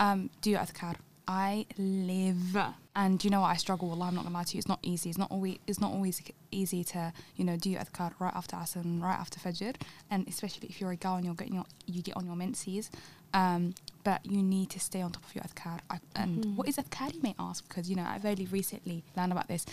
Speaker 2: Um, do your adhkar. I live, and you know what? I struggle. Wallah, I'm not gonna lie to you. It's not easy. It's not always. It's not always easy to you know do your adhkar right after asr and right after fajr, and especially if you're a girl and you're getting your, you get on your menses. Um, but you need to stay on top of your adhkar. I, and what is adhkar? You may ask because you know I've only recently learned about this.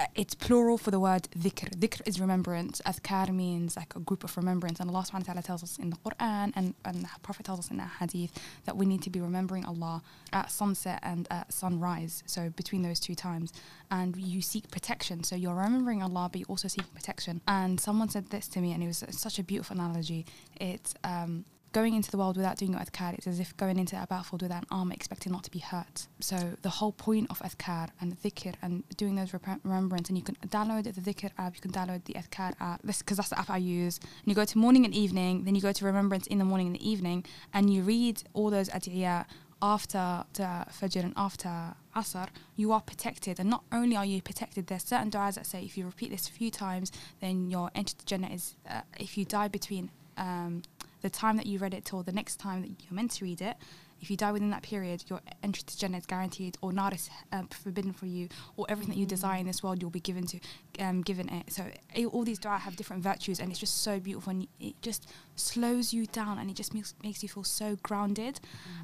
Speaker 2: Uh, it's plural for the word dhikr. Dhikr is remembrance. Adhkar means like a group of remembrance. And Allah subhanahu wa ta'ala tells us in the Quran and, and the Prophet tells us in the hadith that we need to be remembering Allah at sunset and at sunrise. So between those two times. And you seek protection. So you're remembering Allah, but you're also seeking protection. And someone said this to me, and it was such a beautiful analogy. It's um, going into the world without doing your adhkar, it's as if going into a battlefield with an armor expecting not to be hurt. So the whole point of adhkar and dhikr and doing those rep- remembrance, and you can download the dhikr app, you can download the adhkar app, because that's the app I use. And you go to morning and evening, then you go to remembrance in the morning and the evening, and you read all those adiyah after the Fajr and after Asr, you are protected. And not only are you protected, there's certain du'as that say if you repeat this a few times, then your entry to Jannah is, uh, if you die between um, the time that you read it till the next time that you're meant to read it, if you die within that period, your entry to Jannah is guaranteed, or nar is um, forbidden for you, or everything that you desire in this world, you'll be given to, um, given it. So eh, all these dua have different virtues, and it's just so beautiful, and it just slows you down, and it just makes makes you feel so grounded.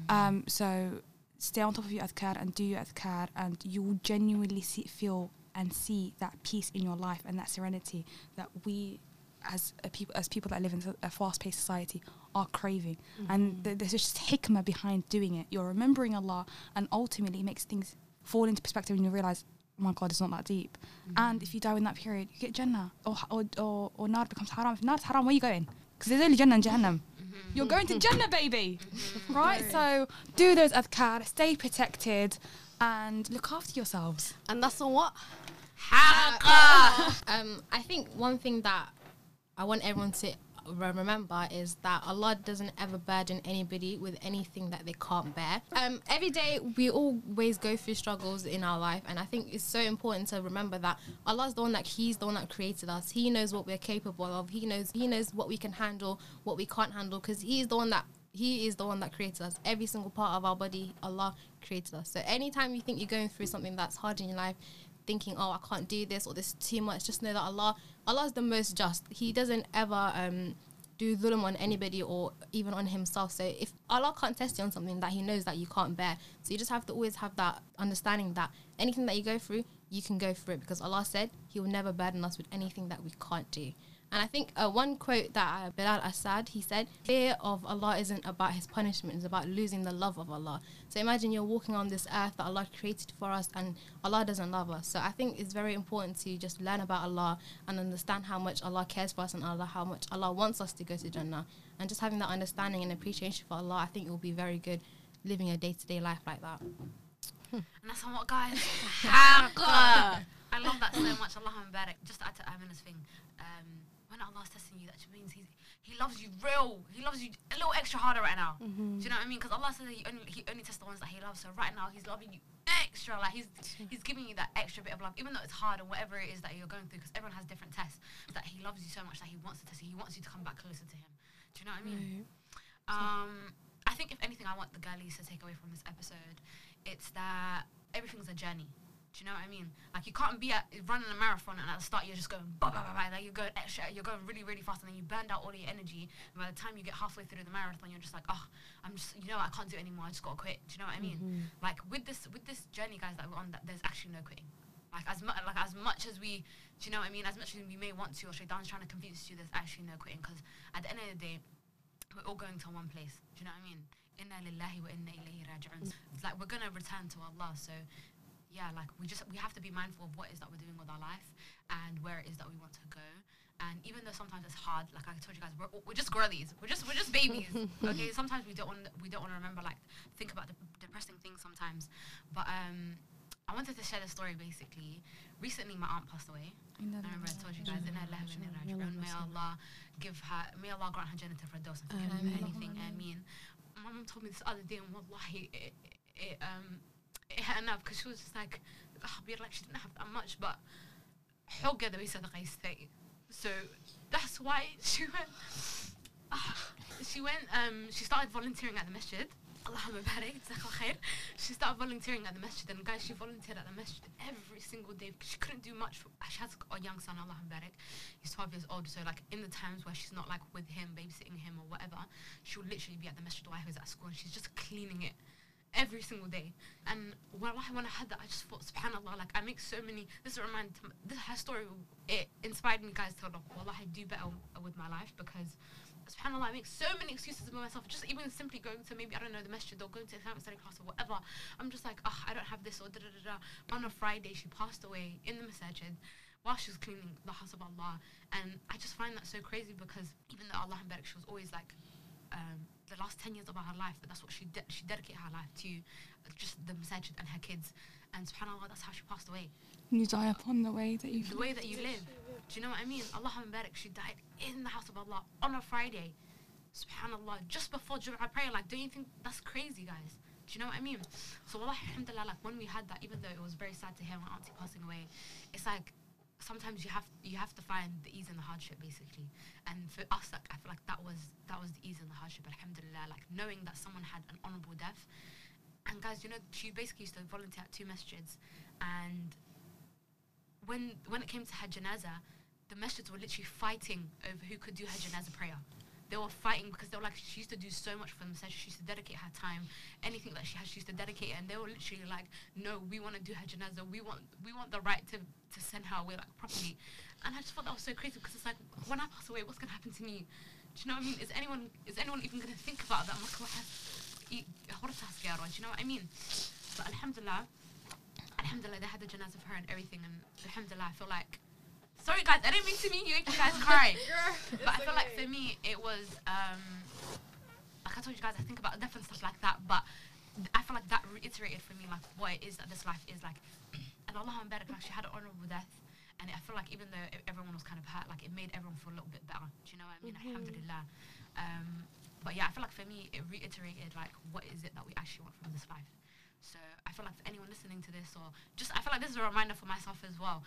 Speaker 2: Um, so stay on top of your adhkar and do your adhkar, and you will genuinely see, feel and see that peace in your life and that serenity that we as uh, a people as people that live in a fast-paced society are craving. Mm-hmm. And th- there's just hikmah behind doing it. You're remembering allah and ultimately it makes things fall into perspective and you realize oh my god it's not that deep. Mm-hmm. And if you die in that period you get jannah. Or or or, or nar becomes haram. If nar's haram where are you going? Because there's only jannah and jahannam. Mm-hmm. You're going to jannah baby! Right? So do those adhkar stay protected and look after yourselves.
Speaker 4: And that's on what?
Speaker 3: Um, I think one thing that I want everyone to remember is that Allah doesn't ever burden anybody with anything that they can't bear. Um, every day we always go through struggles in our life, and I think it's so important to remember that Allah's the one that He's the one that created us. He knows what we're capable of. He knows He knows what we can handle, what we can't handle, because He's the one that he is the one that created us. Every single part of our body, Allah created us. So anytime you think you're going through something that's hard in your life, thinking, "Oh, I can't do this," or "This is too much," just know that Allah, Allah is the most just. He doesn't ever um, do dhulm on anybody or even on Himself. So if Allah can't test you on something that He knows that you can't bear, so you just have to always have that understanding that anything that you go through, you can go through it because Allah said He will never burden us with anything that we can't do. And I think uh, one quote that uh, Bilal Assad he said, "Fear of Allah isn't about His punishment; it's about losing the love of Allah." So imagine you're walking on this earth that Allah created for us, and Allah doesn't love us. So I think it's very important to just learn about Allah and understand how much Allah cares for us and Allah how much Allah wants us to go to Jannah. And just having that understanding and appreciation for Allah, I think it will be very good living a day-to-day life like that.
Speaker 1: And that's on what, guys? [LAUGHS] Haqqa. I love that so much. Just to add to Amina's thing, um, when Allah's testing you, that just means he's, He loves you real. He loves you a little extra harder right now. Do you know what I mean? Because Allah says that he only, he only tests the ones that He loves. So right now, He's loving you extra. Like He's He's giving you that extra bit of love, even though it's hard and whatever it is that you're going through. Because everyone has different tests. That He loves you so much that He wants to test you. He wants you to come back closer to Him. Do you know what I mean? Um, I think if anything, I want the girlies to take away from this episode, it's that everything's a journey. Do you know what I mean? Like you can't be at running a marathon and at the start you're just going bah, bah, bah, bah, like you're going extra, you're going really really fast and then you burned out all your energy. And by the time you get halfway through the marathon, you're just like, oh, I'm just, you know, I can't do it anymore. I just gotta quit. Do you know what I mean? Mm-hmm. Like with this with this journey, guys, that we're on, that there's actually no quitting. Like as much like as much as we, do you know what I mean? As much as we may want to, or Shaitan's trying to convince you, there's actually no quitting. Because at the end of the day, we're all going to one place. Do you know what I mean? Inna lillahi wa inna ilayhi raji'un. Mm. Like we're gonna return to Allah. So yeah, like we just we have to be mindful of what it is that we're doing with our life and where it is that we want to go. And even though sometimes it's hard, like I told you guys, we're, we're just girlies. We're just we're just babies. [LAUGHS] okay, sometimes we don't want we don't want to remember like think about the depressing things sometimes. But um, I wanted to share the story basically. Recently, my aunt passed away. I remember I told you guys, lillahi wa inna ilaihi raji'un. May Allah give her, may Allah grant her Jannah Firdaus and forgive her anything. Ameen. My mum told me this other day, and wallahi, it, it um, it hurt enough because she was just like, oh, we're like, she didn't have that much, but together we sadaqaystay. So that's why [LAUGHS] she went, ah, she went, um, she started volunteering at the masjid. She started volunteering at the masjid and guys, she volunteered at the masjid every single day because she couldn't do much. For, she has a young son, Allahumma barik. He's 12 years old. So like in the times where she's not like with him, babysitting him or whatever, she'll literally be at the masjid while he was at school and she's just cleaning it every single day. And when I, when I had that, I just thought, subhanAllah, like I make so many, this remind, this her story, it inspired me guys to, like, wallah, I do better with my life because, subhanAllah, I make so many excuses about myself, just even simply going to maybe, I don't know, the masjid or going to Islamic study class or whatever. I'm just like, oh, I don't have this or da da da da. On a Friday, she passed away in the masjid while she was cleaning the house of Allah. And I just find that so crazy because even though Allah Barak, she was always like, um, the last 10 years of her life, but that's what she did. She dedicated her life to uh, just the masajid and her kids. And subhanAllah, that's how she passed away.
Speaker 2: You die upon the way that you
Speaker 1: The way that you live. Do you know what I mean? Allah Barak, she died in the house of Allah on a Friday. Subhanallah, just before Jum'ah prayer. Like, don't you think that's crazy, guys? Do you know what I mean? So, Allah, alhamdulillah, like when we had that, even though it was very sad to hear my auntie passing away, it's like sometimes you have you have to find the ease and the hardship basically. And for us like i feel like that was that was the ease and the hardship alhamdulillah like knowing that someone had an honorable death. And guys you know she basically used to volunteer at two masjids. And when when it came to her janaza the masjids were literally fighting over who could do her janaza prayer. They were fighting because they were like she used to do so much for the masjid she used to dedicate her time. Anything that she had she used to dedicate it. And they were literally like no we want to do her janaza. We want we want the right to to send her away like properly. And I just thought that was so crazy because it's like when I pass away what's gonna happen to me? Do you know what I mean? Is anyone is anyone even gonna think about that? I'm like what do you know what I mean? But alhamdulillah alhamdulillah they had the janaza for her and everything and alhamdulillah I feel like sorry guys I didn't mean to make you guys cry. [LAUGHS] But I feel like for me it was um like I told you guys I think about different stuff like that but I feel like that reiterated for me like what it is that this life is like and Allah barak like she had an honorable death and I feel like even though everyone was kind of hurt like it made everyone feel a little bit better. Do you know what I mean? Alhamdulillah. Um but yeah I feel like for me it reiterated like what is it that we actually want from this life. So I feel like for anyone listening to this or just I feel like this is a reminder for myself as well.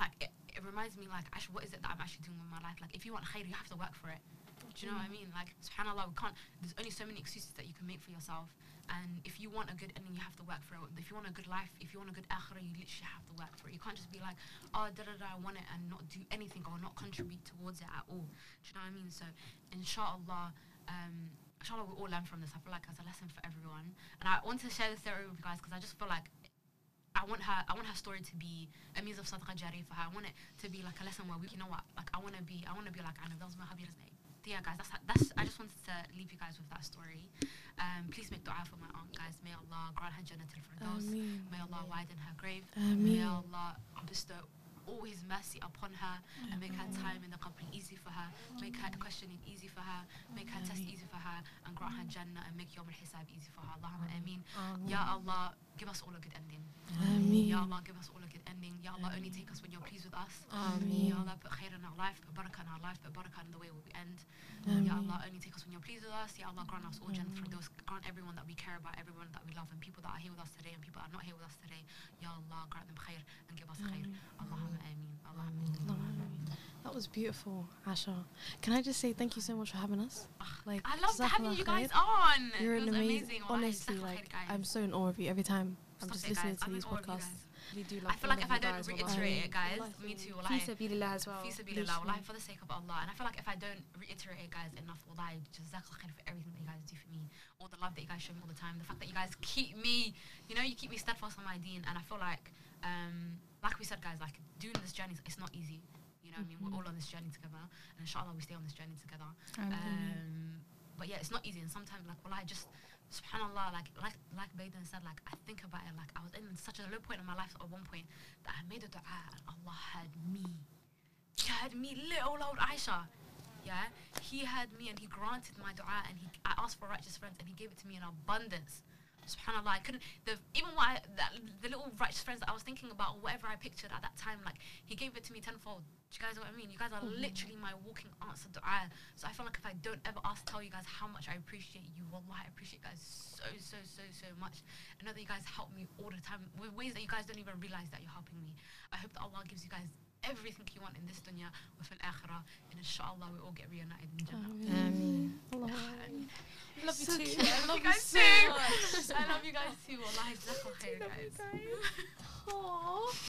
Speaker 1: Like it, it reminds me like actually what is it that I'm actually doing with my life? Like if you want khair you have to work for it. Do you know what I mean? Like subhanallah we can't there's only so many excuses that you can make for yourself and if you want a good ending you have to work for it. If you want a good life if you want a good akhirah you literally have to work for it. You can't just be like oh da da da I want it and not do anything or not contribute towards it at all. Do you know what I mean? So inshallah um inshallah we all learn from this. I feel like as a lesson for everyone. And I want to share this story with you guys because I just feel like I want her I want her story to be a means of sadaqah jari for her. I want it to be like a lesson where we you know what like I want to be I want to be like know that was my name. Yeah, guys, that's that's. I just wanted to leave you guys with that story. Um, please make du'a for my aunt, guys. May Allah grant her Jannah
Speaker 4: Firdaus.
Speaker 1: May Allah widen her grave.
Speaker 4: Ameen.
Speaker 1: May Allah bestow all His mercy upon her and make her time in the qabr easy for her. Make her questioning easy for her. Make her test easy for her and grant her Jannah and make Yawm al-Hisab easy for her. Allahumma ameen. Ya Allah, give us all a good ending.
Speaker 4: Ameen.
Speaker 1: Ya Allah, give us all a good ending. Ya Allah, only take us when you're pleased with us.
Speaker 3: Ameen.
Speaker 1: Ya Allah, put khair in our life, put barakah in our life, put barakah in the way we end.
Speaker 4: Ameen.
Speaker 1: Ya Allah, only take us when you're pleased with us. Ya Allah, grant us all Jannah Firdaus. Grant everyone that we care about, everyone that we love, and people that are here with us today and people that are not here with us today. Ya Allah, grant them khair and give us khair. Allahumma ameen. Allahumma
Speaker 4: That was beautiful, Asha. Can I just say thank you so much for having us? Like,
Speaker 1: I loved having you guys
Speaker 4: khair.
Speaker 1: on.
Speaker 4: You're an amazing.
Speaker 1: amazing.
Speaker 4: Honestly, like
Speaker 1: guys.
Speaker 4: I'm so in awe of you every time. I'm just
Speaker 1: it,
Speaker 4: listening to
Speaker 1: I'm
Speaker 4: these
Speaker 1: in awe you
Speaker 4: podcasts.
Speaker 1: guys.
Speaker 2: We do
Speaker 1: I
Speaker 2: love
Speaker 1: feel
Speaker 2: all
Speaker 1: like
Speaker 2: of
Speaker 1: if I don't
Speaker 2: guys,
Speaker 1: reiterate it, guys, me too.
Speaker 2: Fi
Speaker 1: Wallahi.
Speaker 2: sabilillah as well.
Speaker 1: Fi sabilillah, wallahi, for the sake of Allah. And I feel like if I don't reiterate it, guys, enough, wallahi, jazakallah khair for everything that you guys do for me. All the love that you guys show me all the time. The fact that you guys keep me, you know, you keep me steadfast on my deen. And I feel like, um, like we said, guys, like doing this journey, it's not easy. Know what I mean? We're all on this journey together. And inshallah, we stay on this journey together. Um, but yeah, it's not easy. And sometimes, like, well, I just, subhanallah, like, like, like Beydan said, like, I think about it, like, I was in such a low point in my life at one point that I made a dua and Allah had me. He had me, little old Aisha. Yeah, he had me and he granted my dua and he, I asked for righteous friends and he gave it to me in abundance. Subhanallah, I couldn't. The even what I, that, the little righteous friends that I was thinking about, or whatever I pictured at that time, like he gave it to me tenfold. Do you guys know what I mean? You guys are mm-hmm. literally my walking answer dua. So I feel like if I don't ever ask, tell you guys how much I appreciate you, wallah, I appreciate you guys so so so so much. I know that you guys help me all the time with ways that you guys don't even realize that you're helping me. I hope that Allah gives you guys everything you want in this dunya with an akhirah, and inshallah we all get reunited in Jannah.
Speaker 3: Ameen.
Speaker 1: Ameen.
Speaker 2: Ah, love you
Speaker 4: So
Speaker 2: too.
Speaker 4: cute.
Speaker 1: I love you guys too. [LAUGHS] I love you guys too. Wallahi, jazakallah [LAUGHS] khair, guys.
Speaker 4: Aww.